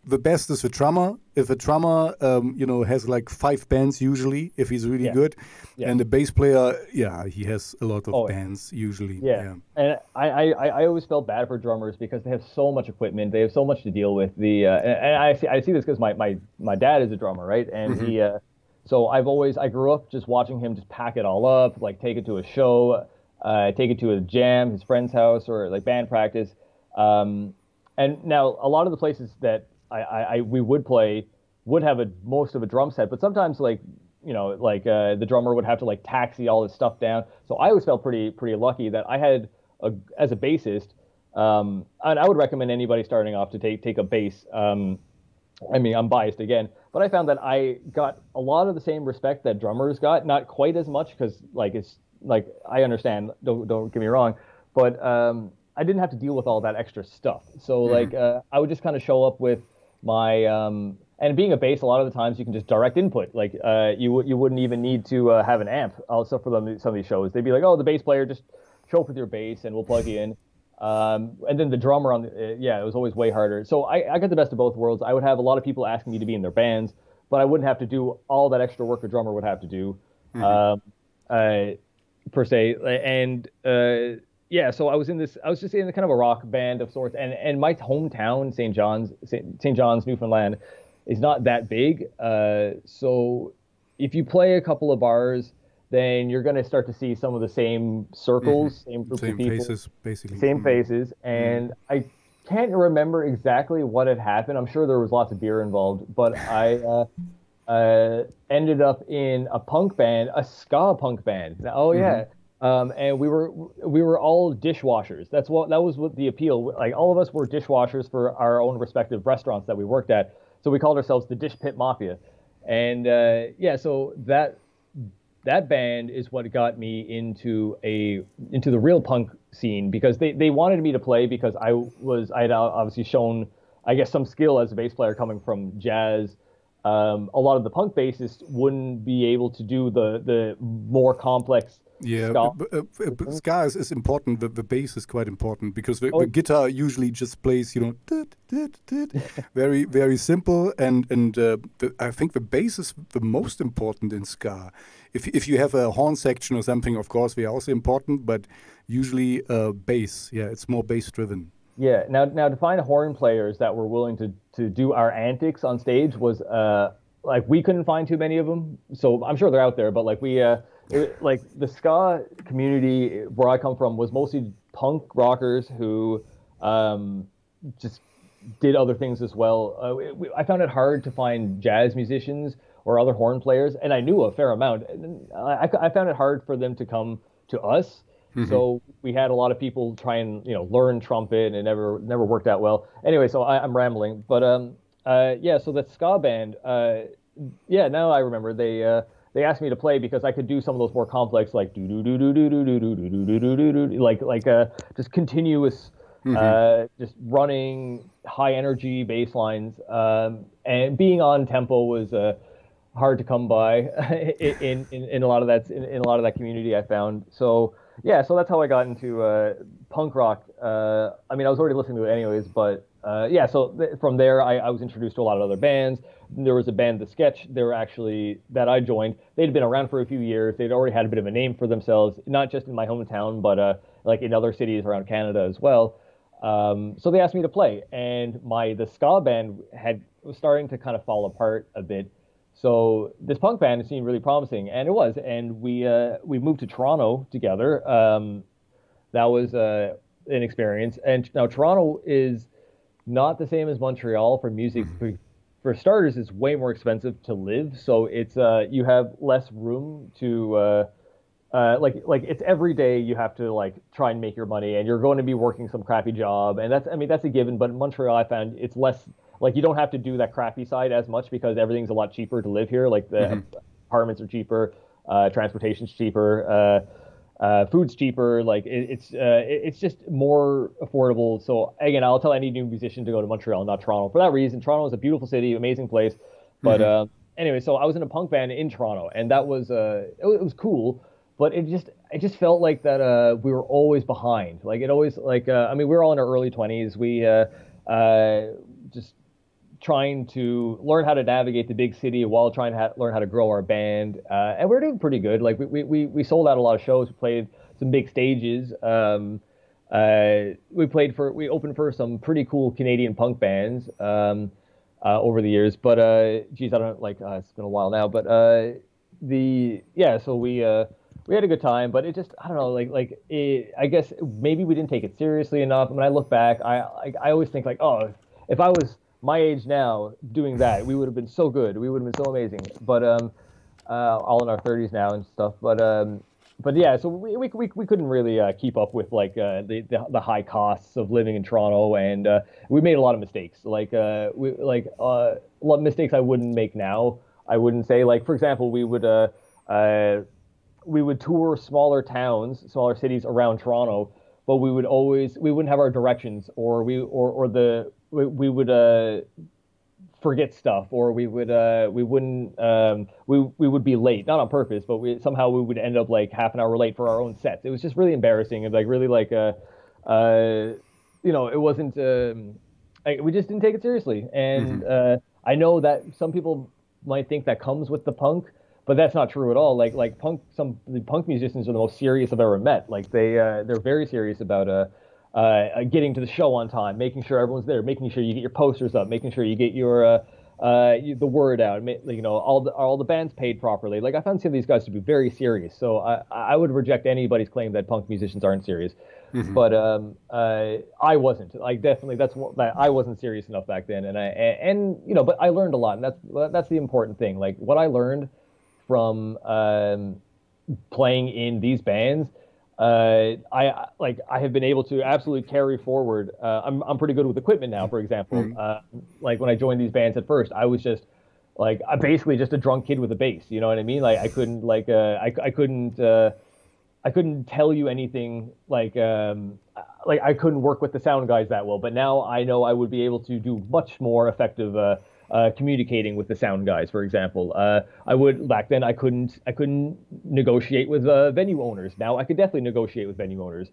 the best is a drummer. If a drummer, um, you know, has like five bands usually, if he's really Yeah. good, Yeah. and the bass player, yeah, he has a lot of Oh, bands usually. Yeah, and I, I, I always felt bad for drummers because they have so much equipment, they have so much to deal with. The uh, and, I see I see this because my, my my dad is a drummer, right? And he, uh, so I've always I grew up just watching him just pack it all up, like take it to a show, uh, take it to a jam, his friend's house, or like band practice. Um, and now a lot of the places that I, I, I we would play would have a most of a drum set, but sometimes like you know like uh, the drummer would have to like taxi all his stuff down. So I always felt pretty pretty lucky that I had a, as a bassist. Um, and I would recommend anybody starting off to take take a bass. Um, I mean, I'm biased again, but I found that I got a lot of the same respect that drummers got, not quite as much because like it's like I understand. Don't don't get me wrong, but um, I didn't have to deal with all that extra stuff. So like uh, I would just kind of show up with my um, and being a bass, a lot of the times you can just direct input. Like uh, you you wouldn't even need to uh, have an amp. Also for them some of these shows, they'd be like, oh, the bass player just show up with your bass and we'll plug you in. Um, and then the drummer on the uh, yeah, it was always way harder. So I, I got the best of both worlds. I would have a lot of people asking me to be in their bands, but I wouldn't have to do all that extra work a drummer would have to do, um, uh, per se. And uh, yeah, so I was in this. I was just in the kind of a rock band of sorts. And and my hometown, St. John's, St. John's, Newfoundland, is not that big. Uh, so if you play a couple of bars, then you're going to start to see some of the same circles, same groups Same of people faces, basically. same Mm. faces and i can't remember exactly what had happened i'm sure there was lots of beer involved but i uh, uh, ended up in a punk band a ska punk band oh yeah um, and we were we were all dishwashers. That's what that was what the appeal like all of us were dishwashers for our own respective restaurants that we worked at. So we called ourselves the dish pit mafia. And uh, yeah so that that band is what got me into a into the real punk scene because they, they wanted me to play because I was I had obviously shown I guess some skill as a bass player coming from jazz. Um, a lot of the punk bassists wouldn't be able to do the the more complex Yeah, ska. b- b- uh, b- ska is, important. The, the bass is quite important because the, Oh. the guitar usually just plays, you know, tut, tut, tut, very very simple. And and uh, the, I think the bass is the most important in ska. If if you have a horn section or something, of course, they are also important. But usually uh, bass, yeah, it's more bass driven. Yeah. Now, now to find horn players that were willing to to do our antics on stage was uh like we couldn't find too many of them. So I'm sure they're out there, but like we uh it, like the ska community where I come from was mostly punk rockers who um just did other things as well. Uh, it- I found it hard to find jazz musicians or other horn players, and I knew a fair amount. I, I found it hard for them to come to us. So we had a lot of people try and you know learn trumpet, and it never never worked out well. Anyway, so I, I'm rambling, but um uh yeah, so that ska band, uh yeah, now I remember they uh they asked me to play because I could do some of those more complex like do do do do do do do do do do do do do like like uh just continuous uh, just running high energy bass lines um, and being on tempo was uh, hard to come by in, in, in a lot of that in, in, a lot of that community I found. So yeah, so that's how I got into uh, punk rock. Uh, I mean, I was already listening to it anyways, but uh, yeah. So th- from there, I, I, was introduced to a lot of other bands. There was a band, The Sketch. They were actually that I joined. They'd been around for a few years. They'd already had a bit of a name for themselves, not just in my hometown, but uh, like in other cities around Canada as well. Um, so they asked me to play, and my the ska band had was starting to kind of fall apart a bit. So this punk band seemed really promising, and it was. And we uh, we moved to Toronto together. Um, that was uh, an experience. And now Toronto is not the same as Montreal for music. For, mm-hmm. for starters, it's way more expensive to live. So it's uh, you have less room to uh, uh, like like it's every day you have to like try and make your money, and you're going to be working some crappy job, and that's I mean that's a given. But in Montreal, I found it's less like you don't have to do that crappy side as much because everything's a lot cheaper to live here. Like the mm-hmm. apartments are cheaper, uh, transportation's cheaper. Uh, food's cheaper. Like it, it's uh, it, it's just more affordable. So again, I'll tell any new musician to go to Montreal, not Toronto, for that reason. Toronto is a beautiful city, amazing place. But mm-hmm. uh, anyway, so I was in a punk band in Toronto, and that was uh, it, it was cool but it just it just felt like that uh, we were always behind. Like it always like uh, I mean we were all in our early twenties. We uh, uh, just trying to learn how to navigate the big city while trying to ha- learn how to grow our band, uh, and we are doing pretty good. Like we, we we sold out a lot of shows. We played some big stages. Um, uh, we played for we opened for some pretty cool Canadian punk bands um, over the years. But geez, I don't like it's been a while now. But the yeah, so we we had a good time, but it just I don't know like like it, I guess maybe we didn't take it seriously enough. When I look back, I, I I always think like oh if I was my age now doing that, we would have been so good. We would have been so amazing. But um, uh, all in our 30s now and stuff. But um, but yeah, so we we we, we couldn't really uh, keep up with like uh, the, the, the high costs of living in Toronto, and uh, we made a lot of mistakes. Like uh, we like uh, a lot of mistakes I wouldn't make now. I wouldn't say like for example we would uh, we would tour smaller towns, smaller cities around Toronto, but we would always we wouldn't have our directions or we or or the we, we would uh forget stuff or we would uh we wouldn't um we we would be late not on purpose but we somehow we would end up like half an hour late for our own sets it was just really embarrassing and like really like uh uh you know it wasn't um I, we just didn't take it seriously and mm-hmm. uh i know that some people might think that comes with the punk but that's not true at all. Like like punk, some the punk musicians are the most serious I've ever met. Like they uh, they're very serious about uh, uh, getting to the show on time, making sure everyone's there, making sure you get your posters up, making sure you get your uh, uh, the word out, you know, all the all the bands paid properly. Like I found some of these guys to be very serious. So I I would reject anybody's claim that punk musicians aren't serious. Mm-hmm. But um, uh, I wasn't. Like definitely, that's that I wasn't serious enough back then, and I and, and you know, but I learned a lot, and that's that's the important thing. Like what I learned from um, playing in these bands, uh, I like I have been able to absolutely carry forward. Uh, I'm I'm pretty good with equipment now. For example, mm-hmm. uh, like when I joined these bands at first, I was just like I basically just a drunk kid with a bass. You know what I mean? Like I couldn't like uh, I I couldn't uh, I couldn't tell you anything like um, like I couldn't work with the sound guys that well. But now I know I would be able to do much more effective uh, communicating with the sound guys, for example. Uh, I would back then I couldn't I couldn't negotiate with uh, venue owners. Now I could definitely negotiate with venue owners.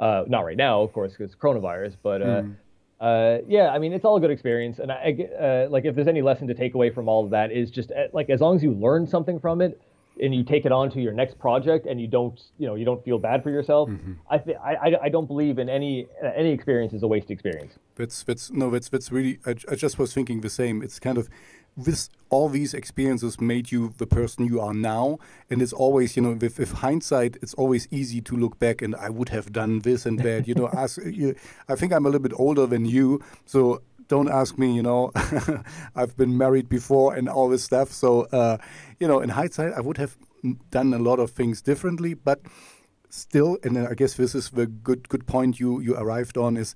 Uh, not right now, of course, because coronavirus. But mm. yeah, I mean it's all a good experience. And I, like if there's any lesson to take away from all of that is just like as long as you learn something from it, and you take it on to your next project and you don't you know you don't feel bad for yourself mm-hmm. I, th- I i don't believe in any any experience is a waste experience. That's that's no that's that's really I, I just was thinking the same. It's kind of this all these experiences made you the person you are now. And it's always you know with, with hindsight it's always easy to look back and i would have done this and that. You know ask you, i think i'm a little bit older than you. So don't ask me, you know, I've been married before and all this stuff. So, uh, you know, in hindsight, I would have done a lot of things differently, but still, and I guess this is the good good point you you arrived on is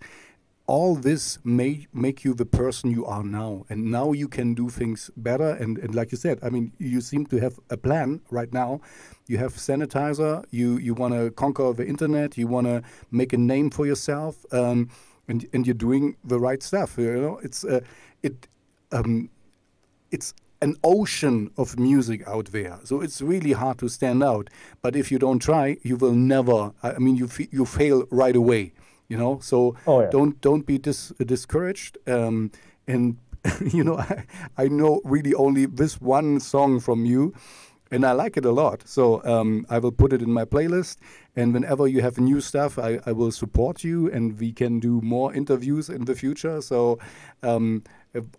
all this may make you the person you are now. And now you can do things better. And, and like you said i mean you seem to have a plan right now. You have sanitizer. You you want to conquer the internet. You want to make a name for yourself. Um, and and you're doing the right stuff. You know, it's uh, it um, it's an ocean of music out there. So it's really hard to stand out. But if you don't try, you will never. I mean, you you fail right away. You know. So oh, yeah. don't don't be dis discouraged. Um, and you know, I, I know really only this one song from you and I like it a lot. So um, I will put it in my playlist. And whenever you have new stuff, I, I will support you, and we can do more interviews in the future. So um,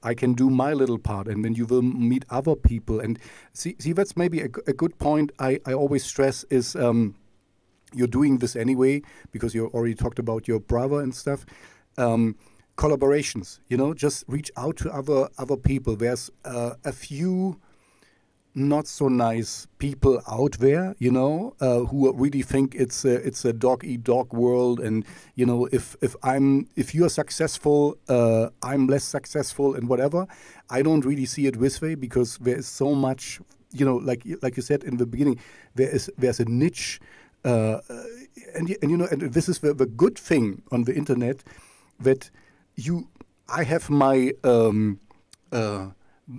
I can do my little part, and then you will meet other people. And see, see that's maybe a, a good point. I, I always stress is. Um, you're doing this anyway because you already talked about your brother and stuff. Um, collaborations, you know, just reach out to other other people. There's uh, a few not so nice people out there, you know, uh, who really think it's a, it's a dog eat dog world, and you know, if if I'm if you're successful, uh, I'm less successful, and whatever. I don't really see it this way because there is so much, you know, like like you said in the beginning, there is there's a niche, uh, and and you know, and this is the, the good thing on the internet that you, I have my. Um, uh,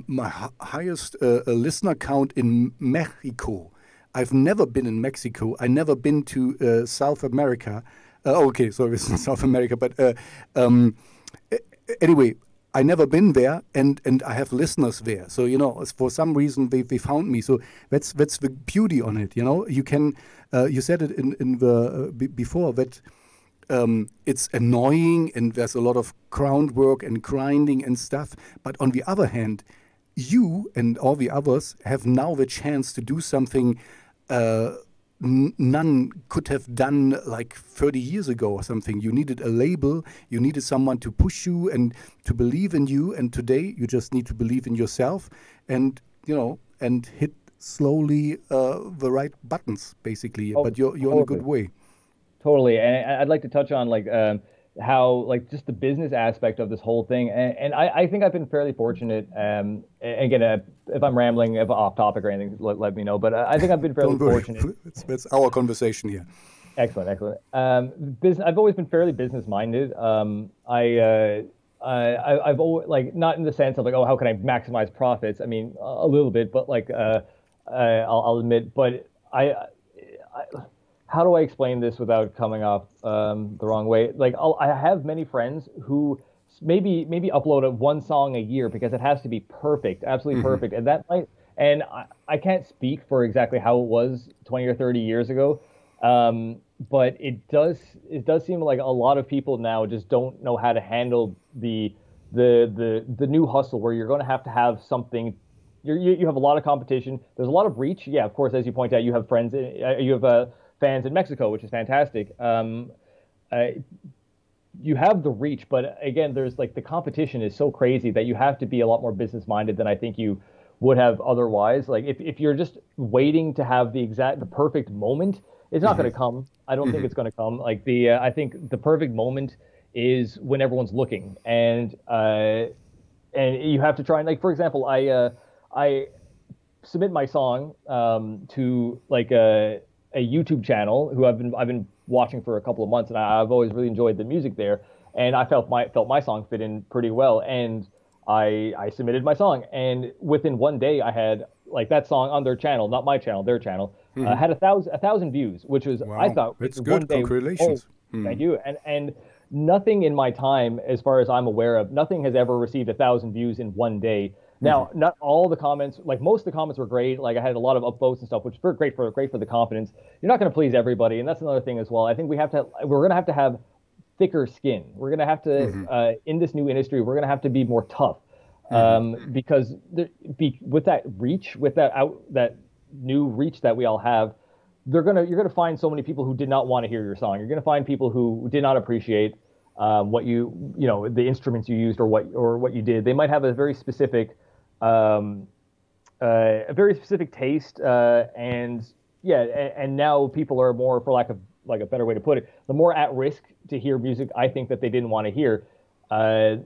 my highest uh, uh, listener count in Mexico. I've never been in Mexico. I never been to uh, South America. Uh, okay, sorry, it's not South America, but uh, um, anyway, I never been there, and and I have listeners there. So you know, for some reason they, they found me. So that's that's the beauty on it. You know, you can uh, you said it in in the before that. Um, it's annoying and there's a lot of groundwork and grinding and stuff. But on the other hand, you and all the others have now the chance to do something uh, none could have done like 30 years ago or something. You needed a label, you needed someone to push you and to believe in you. And today you just need to believe in yourself and, you know, and hit slowly uh, the right buttons, basically. Oh, but you're, you're in a good way. Totally. And I'd like to touch on like, um, how like just the business aspect of this whole thing and, and I, I, think i've been fairly fortunate um again uh, if i'm rambling if off topic or anything let, let me know but uh, i think i've been fairly fortunate. It's, it's, our conversation here. Excellent excellent. Um business i've always been fairly business minded um i uh I, I've always like not in the sense of like oh how can I maximize profits? I mean a little bit but like uh, uh I'll, I'll admit but I, I how do I explain this without coming off um, the wrong way? Like I'll, i have many friends who maybe maybe upload a one song a year because it has to be perfect, absolutely mm-hmm. perfect, and that might. And I, I can't speak for exactly how it was 20 or 30 years ago, um, but it does it does seem like a lot of people now just don't know how to handle the the the the new hustle where you're going to have to have something you you have a lot of competition. There's a lot of reach. Yeah, of course, as you point out, you have friends. Uh, you have a fans in Mexico, which is fantastic. Um, uh, you have the reach, but again, there's like the competition is so crazy that you have to be a lot more business minded than I think you would have otherwise. Like if, if you're just waiting to have the exact the perfect moment, it's not mm-hmm. going to come. I don't think mm-hmm. it's going to come. Like the uh, I think the perfect moment is when everyone's looking, and uh, and you have to try and like for example, I uh, I submit my song um, to like a uh, a YouTube channel who I've been I've been watching for a couple of months, and I, have always really enjoyed the music there. And I felt my felt my song fit in pretty well, and I I submitted my song, and within one day I had like that song on their channel, not my channel, their channel, mm-hmm. uh, had a thousand a thousand views, which was wow. I thought it's good. Day, Congratulations. Oh, mm. Thank you. And and nothing in my time, as far as I'm aware of, nothing has ever received a thousand views in one day. Now, mm-hmm. not all the comments, like most of the comments were great. Like I had a lot of upvotes and stuff, which were great for great for the confidence. You're not going to please everybody, and that's another thing as well. I think we have to we're going to have to have thicker skin. We're going to have to mm-hmm. uh, in this new industry, we're going to have to be more tough mm-hmm. um, because there, be, with that reach, with that out that new reach that we all have, they're gonna you're gonna find so many people who did not want to hear your song. You're gonna find people who did not appreciate um, what you you know the instruments you used or what or what you did. They might have a very specific um, uh, a very specific taste, uh, and yeah, and, and, now people are more, for lack of like a better way to put it, the more at risk to hear music I think that they didn't want to hear. Uh,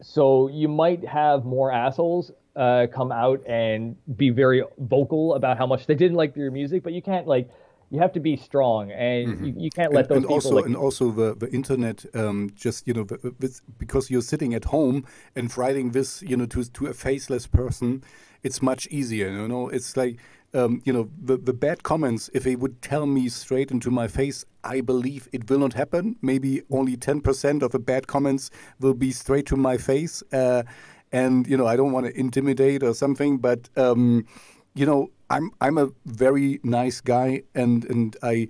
so you might have more assholes uh, come out and be very vocal about how much they didn't like your music, but you can't like you have to be strong and mm-hmm. you, you, can't let and, those and people also like, and also the the internet um, just you know because you're sitting at home and writing this you know to to a faceless person it's much easier. You know, it's like um, you know the the bad comments. If they would tell me straight into my face, I believe it will not happen. Maybe only ten percent of the bad comments will be straight to my face. Uh, and you know, I don't want to intimidate or something, but um, you know, I'm I'm a very nice guy, and and I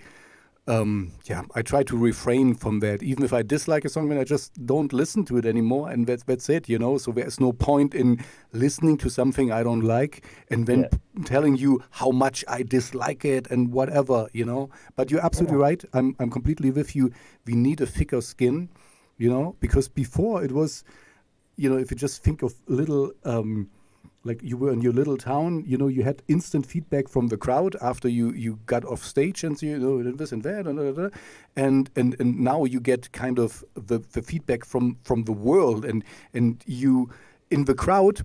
um, yeah, I try to refrain from that. Even if I dislike a song, then I just don't listen to it anymore, and that's that's it, you know. So there's no point in listening to something I don't like and then yeah. telling you how much I dislike it and whatever, you know. But you're absolutely yeah. right. I'm I'm completely with you. We need a thicker skin, you know, because before it was, you know, if you just think of little. Um, like you were in your little town, you know, you had instant feedback from the crowd after you, you got off stage and you oh, know this and that and and and, and now you get kind of the, the feedback from from the world and and you in the crowd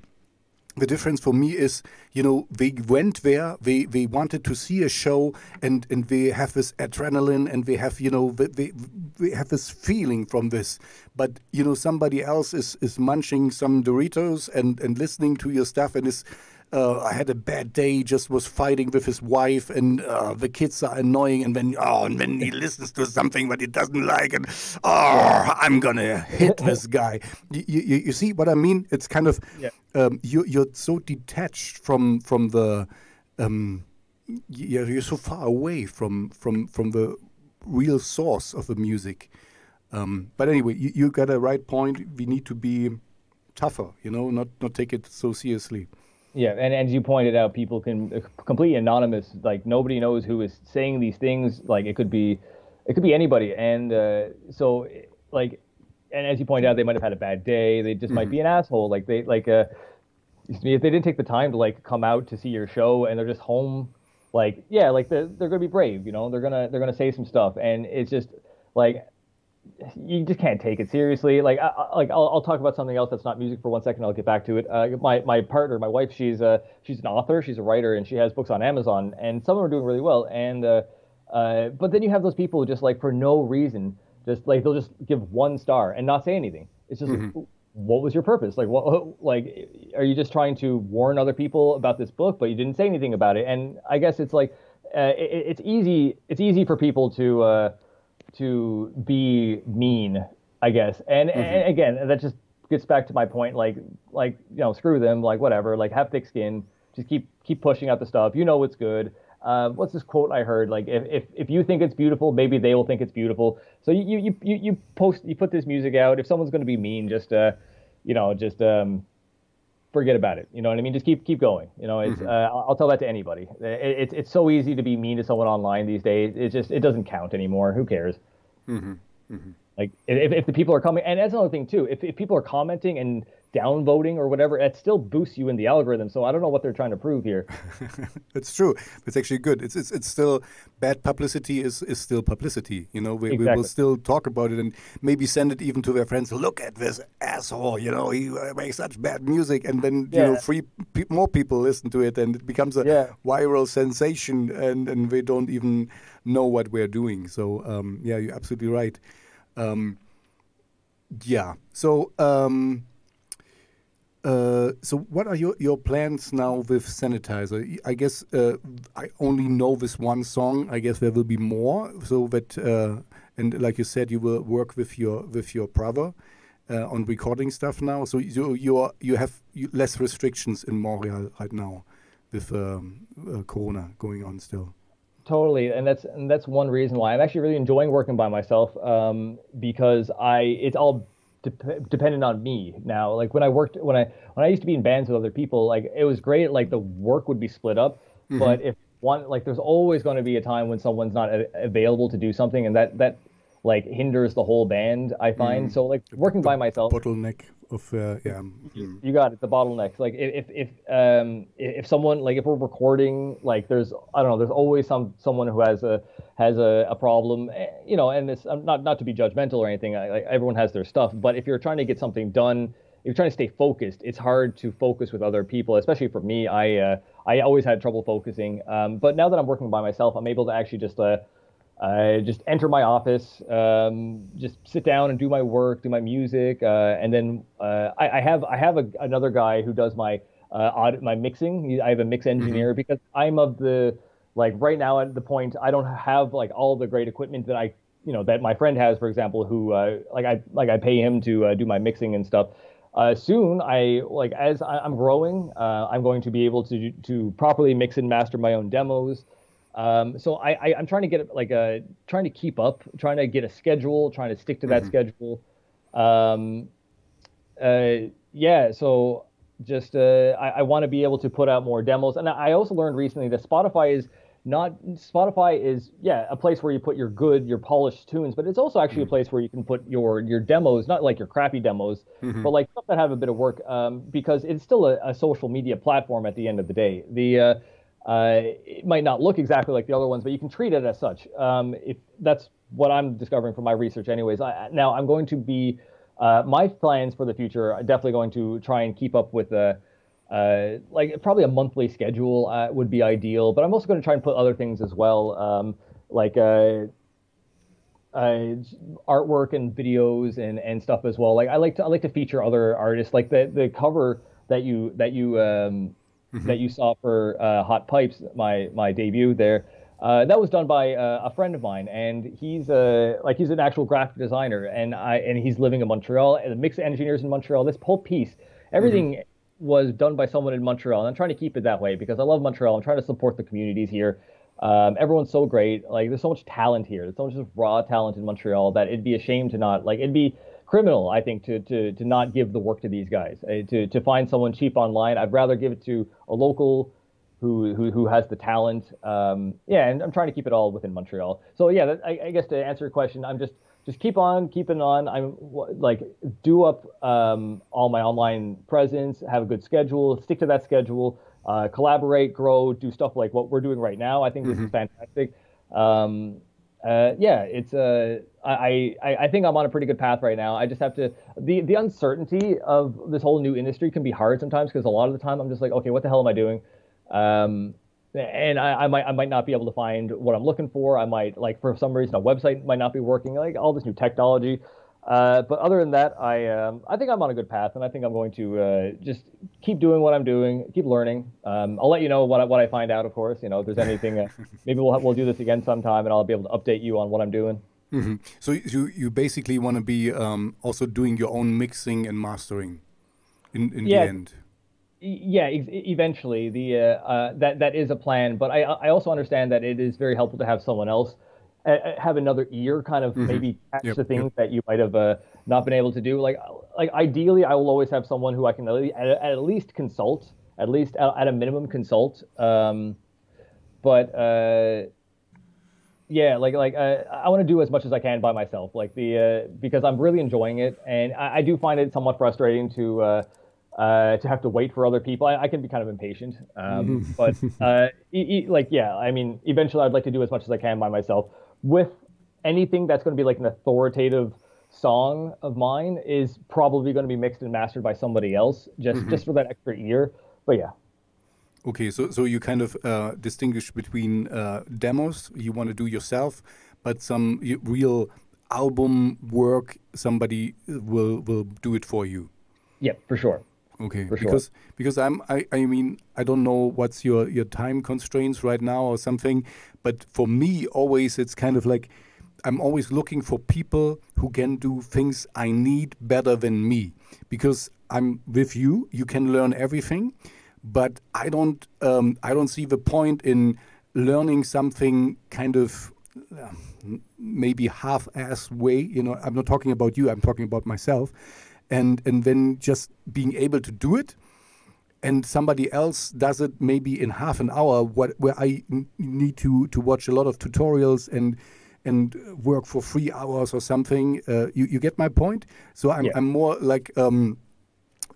the difference for me is, you know, we went there, we, they wanted to see a show, and, and they have this adrenaline, and we have, you know, they, they have this feeling from this. But, you know, somebody else is, is munching some Doritos and, and listening to your stuff and is uh, I had a bad day, just was fighting with his wife, and uh, the kids are annoying. And then, oh, and then he listens to something that he doesn't like, and oh, I'm gonna hit this guy. You, you, you see what I mean? It's kind of yeah. um, you, you're so detached from from the um, you're, you're so far away from from from the real source of the music. Um, but anyway, you, you got a right point. We need to be tougher, you know, not not take it so seriously. Yeah, and, and as you pointed out, people can uh, completely anonymous. Like nobody knows who is saying these things. Like it could be, it could be anybody. And uh, so, like, and as you pointed out, they might have had a bad day. They just mm-hmm. might be an asshole. Like they like uh, if they didn't take the time to like come out to see your show and they're just home, like yeah, like they're they're gonna be brave. You know, they're gonna they're gonna say some stuff, and it's just like you just can't take it seriously. Like, I, like I'll, I'll, talk about something else that's not music for one second. I'll get back to it. Uh, my my partner, my wife, she's a she's an author, she's a writer, and she has books on Amazon, and some of them are doing really well. And uh, uh, but then you have those people who just like for no reason, just like they'll just give one star and not say anything. It's just mm-hmm. like, what was your purpose? Like, what like are you just trying to warn other people about this book, but you didn't say anything about it? And I guess it's like uh, it, it's easy it's easy for people to uh, to be mean, I guess. And, mm-hmm. and again, that just gets back to my point. Like, like you know, screw them. Like, whatever. Like, have thick skin. Just keep keep pushing out the stuff. You know what's good. Uh, what's this quote I heard? Like, if, if if you think it's beautiful, maybe they will think it's beautiful. So you you you you post you put this music out. If someone's going to be mean, just uh, you know, just um, forget about it. You know what I mean? Just keep keep going. You know, it's mm-hmm. uh, I'll tell that to anybody. It, it's it's so easy to be mean to someone online these days. It just it doesn't count anymore. Who cares? Mm-hmm. Mm-hmm. Like if, if the people are coming, and that's another thing too. If, if people are commenting and downvoting or whatever, it still boosts you in the algorithm. So I don't know what they're trying to prove here. it's true. It's actually good. It's, it's it's still bad publicity is, is still publicity. You know, we, exactly. we will still talk about it and maybe send it even to their friends. Look at this asshole. You know, he uh, makes such bad music, and then yeah. you know, three pe- more people listen to it, and it becomes a yeah. viral sensation, and and they don't even know what we're doing. So um, yeah, you're absolutely right. Um, yeah. So. Um, uh, so what are your, your plans now with Sanitizer? I guess uh, I only know this one song. I guess there will be more. So that uh, and like you said, you will work with your with your brother uh, on recording stuff now. So you you are, you have less restrictions in Montreal right now with um, uh, Corona going on still. Totally, and that's and that's one reason why I'm actually really enjoying working by myself um, because I it's all de- dependent on me now. Like when I worked when I when I used to be in bands with other people, like it was great. Like the work would be split up, mm-hmm. but if one like there's always going to be a time when someone's not a- available to do something, and that that like hinders the whole band. I find mm. so like working the by myself. Bottleneck of uh, yeah. Mm. You got it. The bottlenecks. Like if if um if someone like if we're recording, like there's I don't know. There's always some someone who has a has a, a problem. Eh, you know, and it's not not to be judgmental or anything. Like everyone has their stuff, but if you're trying to get something done. If you're trying to stay focused, it's hard to focus with other people, especially for me. I uh, I always had trouble focusing, um, but now that I'm working by myself, I'm able to actually just uh, I just enter my office, um, just sit down and do my work, do my music, uh, and then uh, I, I, have I have a, another guy who does my uh, audit my mixing. I have a mix engineer mm-hmm. because I'm of the like right now at the point I don't have like all the great equipment that I you know that my friend has, for example, who uh, like I like I pay him to uh, do my mixing and stuff. Uh, soon, I like as I, am growing, uh, I'm going to be able to to properly mix and master my own demos. Um, so I, I am trying to get like a trying to keep up, trying to get a schedule, trying to stick to that mm-hmm. schedule. Um, uh, yeah, so just uh, I, I want to be able to put out more demos, and I also learned recently that Spotify is not Spotify is yeah a place where you put your good your polished tunes, but it's also actually mm-hmm. a place where you can put your your demos, not like your crappy demos, mm-hmm. but like stuff that have a bit of work, um, because it's still a, a, social media platform at the end of the day. The uh, uh, it might not look exactly like the other ones, but you can treat it as such. Um, if that's what I'm discovering from my research, anyways. I, now I'm going to be uh, my plans for the future are definitely going to try and keep up with the uh, like probably a monthly schedule uh, would be ideal, but I'm also going to try and put other things as well, um, like uh, uh, artwork and videos and, and stuff as well. Like I like to I like to feature other artists. Like the the cover that you that you um, mm-hmm. that you saw for uh, Hot Pipes, my my debut there. Uh, that was done by uh, a friend of mine, and he's a like he's an actual graphic designer, and I and he's living in Montreal. And the mix of engineers in Montreal. This whole piece, everything mm-hmm was done by someone in Montreal. And I'm trying to keep it that way because I love Montreal. I'm trying to support the communities here. Um, everyone's so great. Like there's so much talent here. There's so much raw talent in Montreal that it'd be a shame to not like it'd be criminal, I think, to to to not give the work to these guys. Uh, to to find someone cheap online, I'd rather give it to a local who who who has the talent. Um, yeah, and I'm trying to keep it all within Montreal. So yeah, that, I, I guess to answer your question, I'm just just keep on keeping on. I'm like do up um, all my online presence, have a good schedule, stick to that schedule, uh, collaborate, grow, do stuff like what we're doing right now. I think this mm-hmm. is fantastic. Um, uh, yeah, it's uh, I, I I think I'm on a pretty good path right now. I just have to the the uncertainty of this whole new industry can be hard sometimes because a lot of the time I'm just like, okay, what the hell am I doing? Um, and I, I, might I might not be able to find what I'm looking for. I might like for some reason a website might not be working. Like all this new technology. Uh, but other than that, I um, I think I'm on a good path, and I think I'm going to uh, just keep doing what I'm doing, keep learning. Um, I'll let you know what I, what I find out, of course. You know, if there's anything, uh, maybe we'll we'll do this again sometime, and I'll be able to update you on what I'm doing. Mm-hmm. So you you basically want to be um, also doing your own mixing and mastering, in in yeah. the end yeah, eventually the uh, uh, that that is a plan, but I I also understand that it is very helpful to have someone else have another ear, kind of mm-hmm. maybe catch yep, the things yep. that you might have uh, not been able to do. Like like ideally, I will always have someone who I can at, at least consult, at least at, at a minimum consult. Um, but uh, yeah, like like I want to do as much as I can by myself, like the because I'm really enjoying it, and I, I do find it somewhat frustrating to uh, to have to wait for other people. I, I can be kind of impatient, um, mm-hmm. but uh, e- e- like yeah, I mean, eventually I'd like to do as much as I can by myself. With anything that's going to be like an authoritative song of mine is probably going to be mixed and mastered by somebody else, just mm-hmm. just for that extra ear. But yeah. Okay, so so you kind of uh, distinguish between uh, demos you want to do yourself, but some real album work somebody will will do it for you. Yeah, for sure. Okay, because because I'm I, I mean I don't know what's your your time constraints right now or something, but for me always it's kind of like I'm always looking for people who can do things I need better than me because I'm with you. You can learn everything, but I don't um, I don't see the point in learning something kind of uh, maybe half-ass way. You know, I'm not talking about you. I'm talking about myself and and then just being able to do it. And somebody else does it maybe in half an hour what, where I need to to watch a lot of tutorials and and work for three hours or something. Uh, you, you get my point? So I'm, yeah. I'm more like um,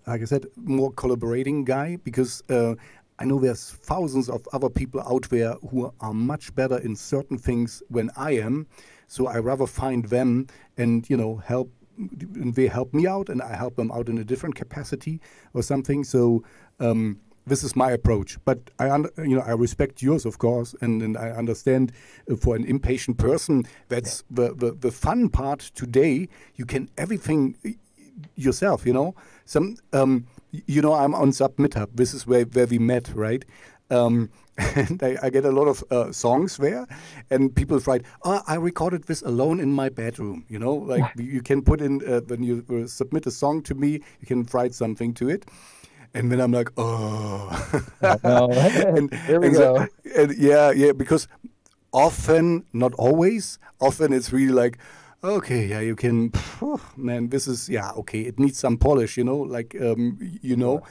like I said more collaborating guy because uh, I know there's thousands of other people out there who are much better in certain things than I am. So I rather find them and you know help and they help me out and I help them out in a different capacity or something. So um, this is my approach. But I, you know, I respect yours, of course, and, and I understand uh, for an impatient person, that's the, the, the fun part today. You can everything yourself, you know. Some um, you know, I'm on Submithub. This is where where we met, right? Um, and I, I, get a lot of uh, songs there, and people write, "Oh, I recorded this alone in my bedroom." You know, like you can put in uh, when you uh, submit a song to me, you can write something to it. And then I'm like, oh, and, here we and go. and yeah, yeah, because often, not always, often it's really like, okay, yeah, you can, man, this is, yeah, okay, it needs some polish, you know, like, um, you know.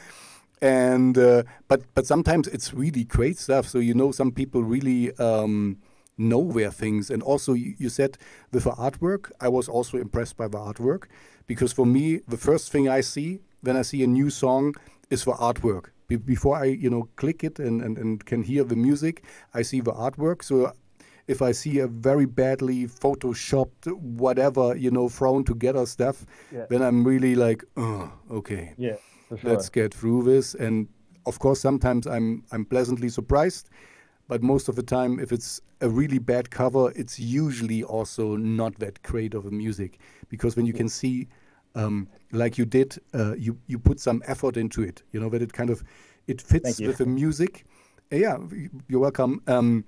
And, uh, but, but sometimes it's really great stuff. So, you know, some people really, um, know their things. And also, you, you said with the artwork, I was also impressed by the artwork because for me, the first thing I see when I see a new song is the artwork. Be before I, you know, click it and, and, and can hear the music, I see the artwork. So if I see a very badly photoshopped, whatever, you know, thrown together stuff, yeah. then I'm really like, oh, okay. Yeah, sure. Let's get through this. And of course, sometimes I'm I'm pleasantly surprised, but most of the time, if it's a really bad cover, it's usually also not that great of a music because when you can see, um, like you did, uh, you you put some effort into it. You know that it kind of it fits with the music. Uh, yeah, you're welcome. Um,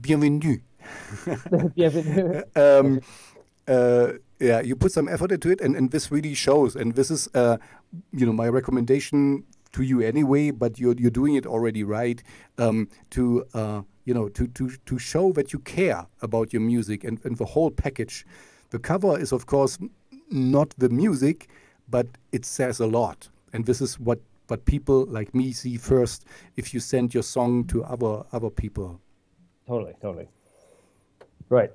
bienvenue. bienvenue. um, uh, yeah, you put some effort into it, and, and this really shows. And this is, uh, you know, my recommendation to you anyway. But you're you're doing it already right. Um, to uh, you know, to to to show that you care about your music and, and the whole package. The cover is, of course, not the music, but it says a lot. And this is what what people like me see first if you send your song to other other people. Totally, totally. Right.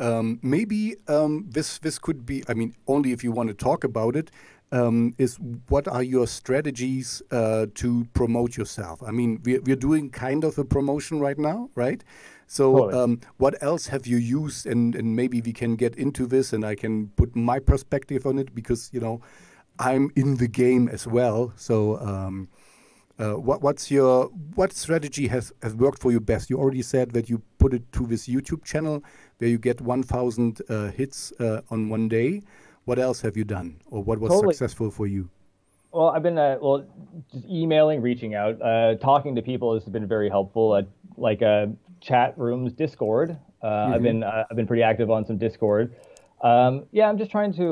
Um, maybe um, this this could be. I mean, only if you want to talk about it. Um, is what are your strategies uh, to promote yourself? I mean, we're, we're doing kind of a promotion right now, right? So. Um, what else have you used? And, and maybe we can get into this, and I can put my perspective on it because you know I'm in the game as well. So. Um, uh, what, what's your what strategy has, has worked for you best? You already said that you put it to this YouTube channel where you get 1,000 uh, hits uh, on one day. What else have you done, or what was totally. successful for you? Well, I've been uh, well, just emailing, reaching out, uh, talking to people has been very helpful. like chat rooms, Discord. Mm -hmm. I've mm-hmm. been I've been pretty active on some Discord. Um, yeah, I'm just trying to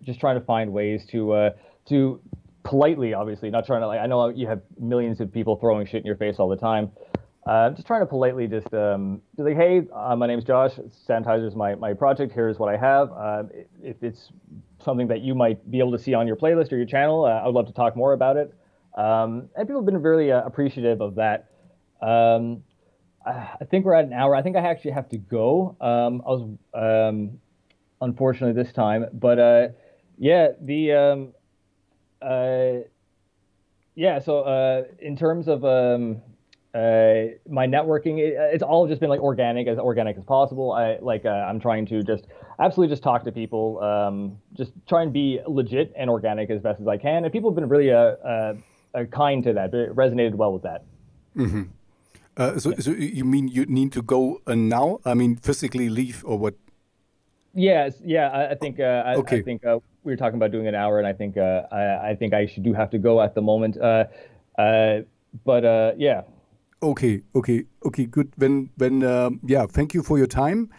just trying to find ways to to politely, obviously, not trying to like. I know you have millions of people throwing shit in your face all the time. Uh, just trying to politely just um, be like, hey, uh, my name's Josh. Sanitizer is my, my project. Here's what I have. Uh, if it's something that you might be able to see on your playlist or your channel, uh, I would love to talk more about it. Um, and people have been really uh, appreciative of that. Um, I think we're at an hour. I think I actually have to go. Um, I was um, unfortunately this time, but uh, yeah, the um, uh, yeah. So uh, in terms of um, uh, my networking, it, it's all just been like organic, as organic as possible. I like uh, I'm trying to just absolutely just talk to people, um, just try and be legit and organic as best as I can. And people have been really uh, uh, uh kind to that. It resonated well with that. Mm-hmm. Uh, so, yeah. so you mean you need to go uh, now? I mean, physically leave or what? Yes, yeah. I, I think. Uh, I, okay. I think uh, we were talking about doing an hour, and I think uh, I, I, think I should do have to go at the moment. Uh, uh, but uh, yeah. Okay, okay, okay. Good. When when um, yeah, thank you for your time.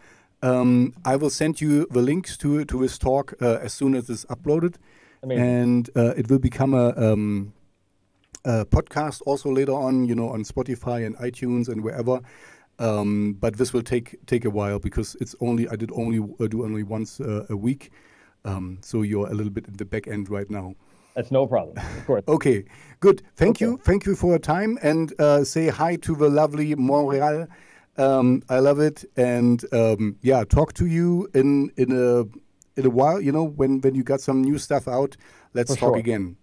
Um, I will send you the links to to this talk uh, as soon as it's uploaded, Amazing. and uh, it will become a, um, a, podcast also later on. You know, on Spotify and iTunes and wherever. Um, but this will take take a while because it's only I did only uh, do only once uh, a week. Um, so you're a little bit in the back end right now. That's no problem. Of course. okay, good. Thank okay. you. Thank you for your time and uh, say hi to the lovely Montreal. Um, I love it. And um, yeah, talk to you in in a in a while. You know, when when you got some new stuff out, let's for talk sure. again.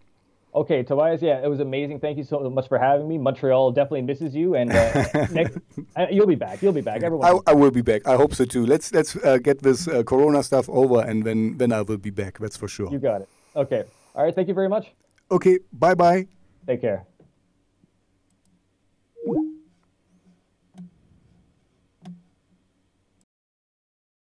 Okay, Tobias. Yeah, it was amazing. Thank you so much for having me. Montreal definitely misses you, and uh, next, uh, you'll be back. You'll be back. Everyone. I, I will be back. I hope so too. Let's let's uh, get this uh, Corona stuff over, and then then I will be back. That's for sure. You got it. Okay. All right. Thank you very much. Okay. Bye bye. Take care.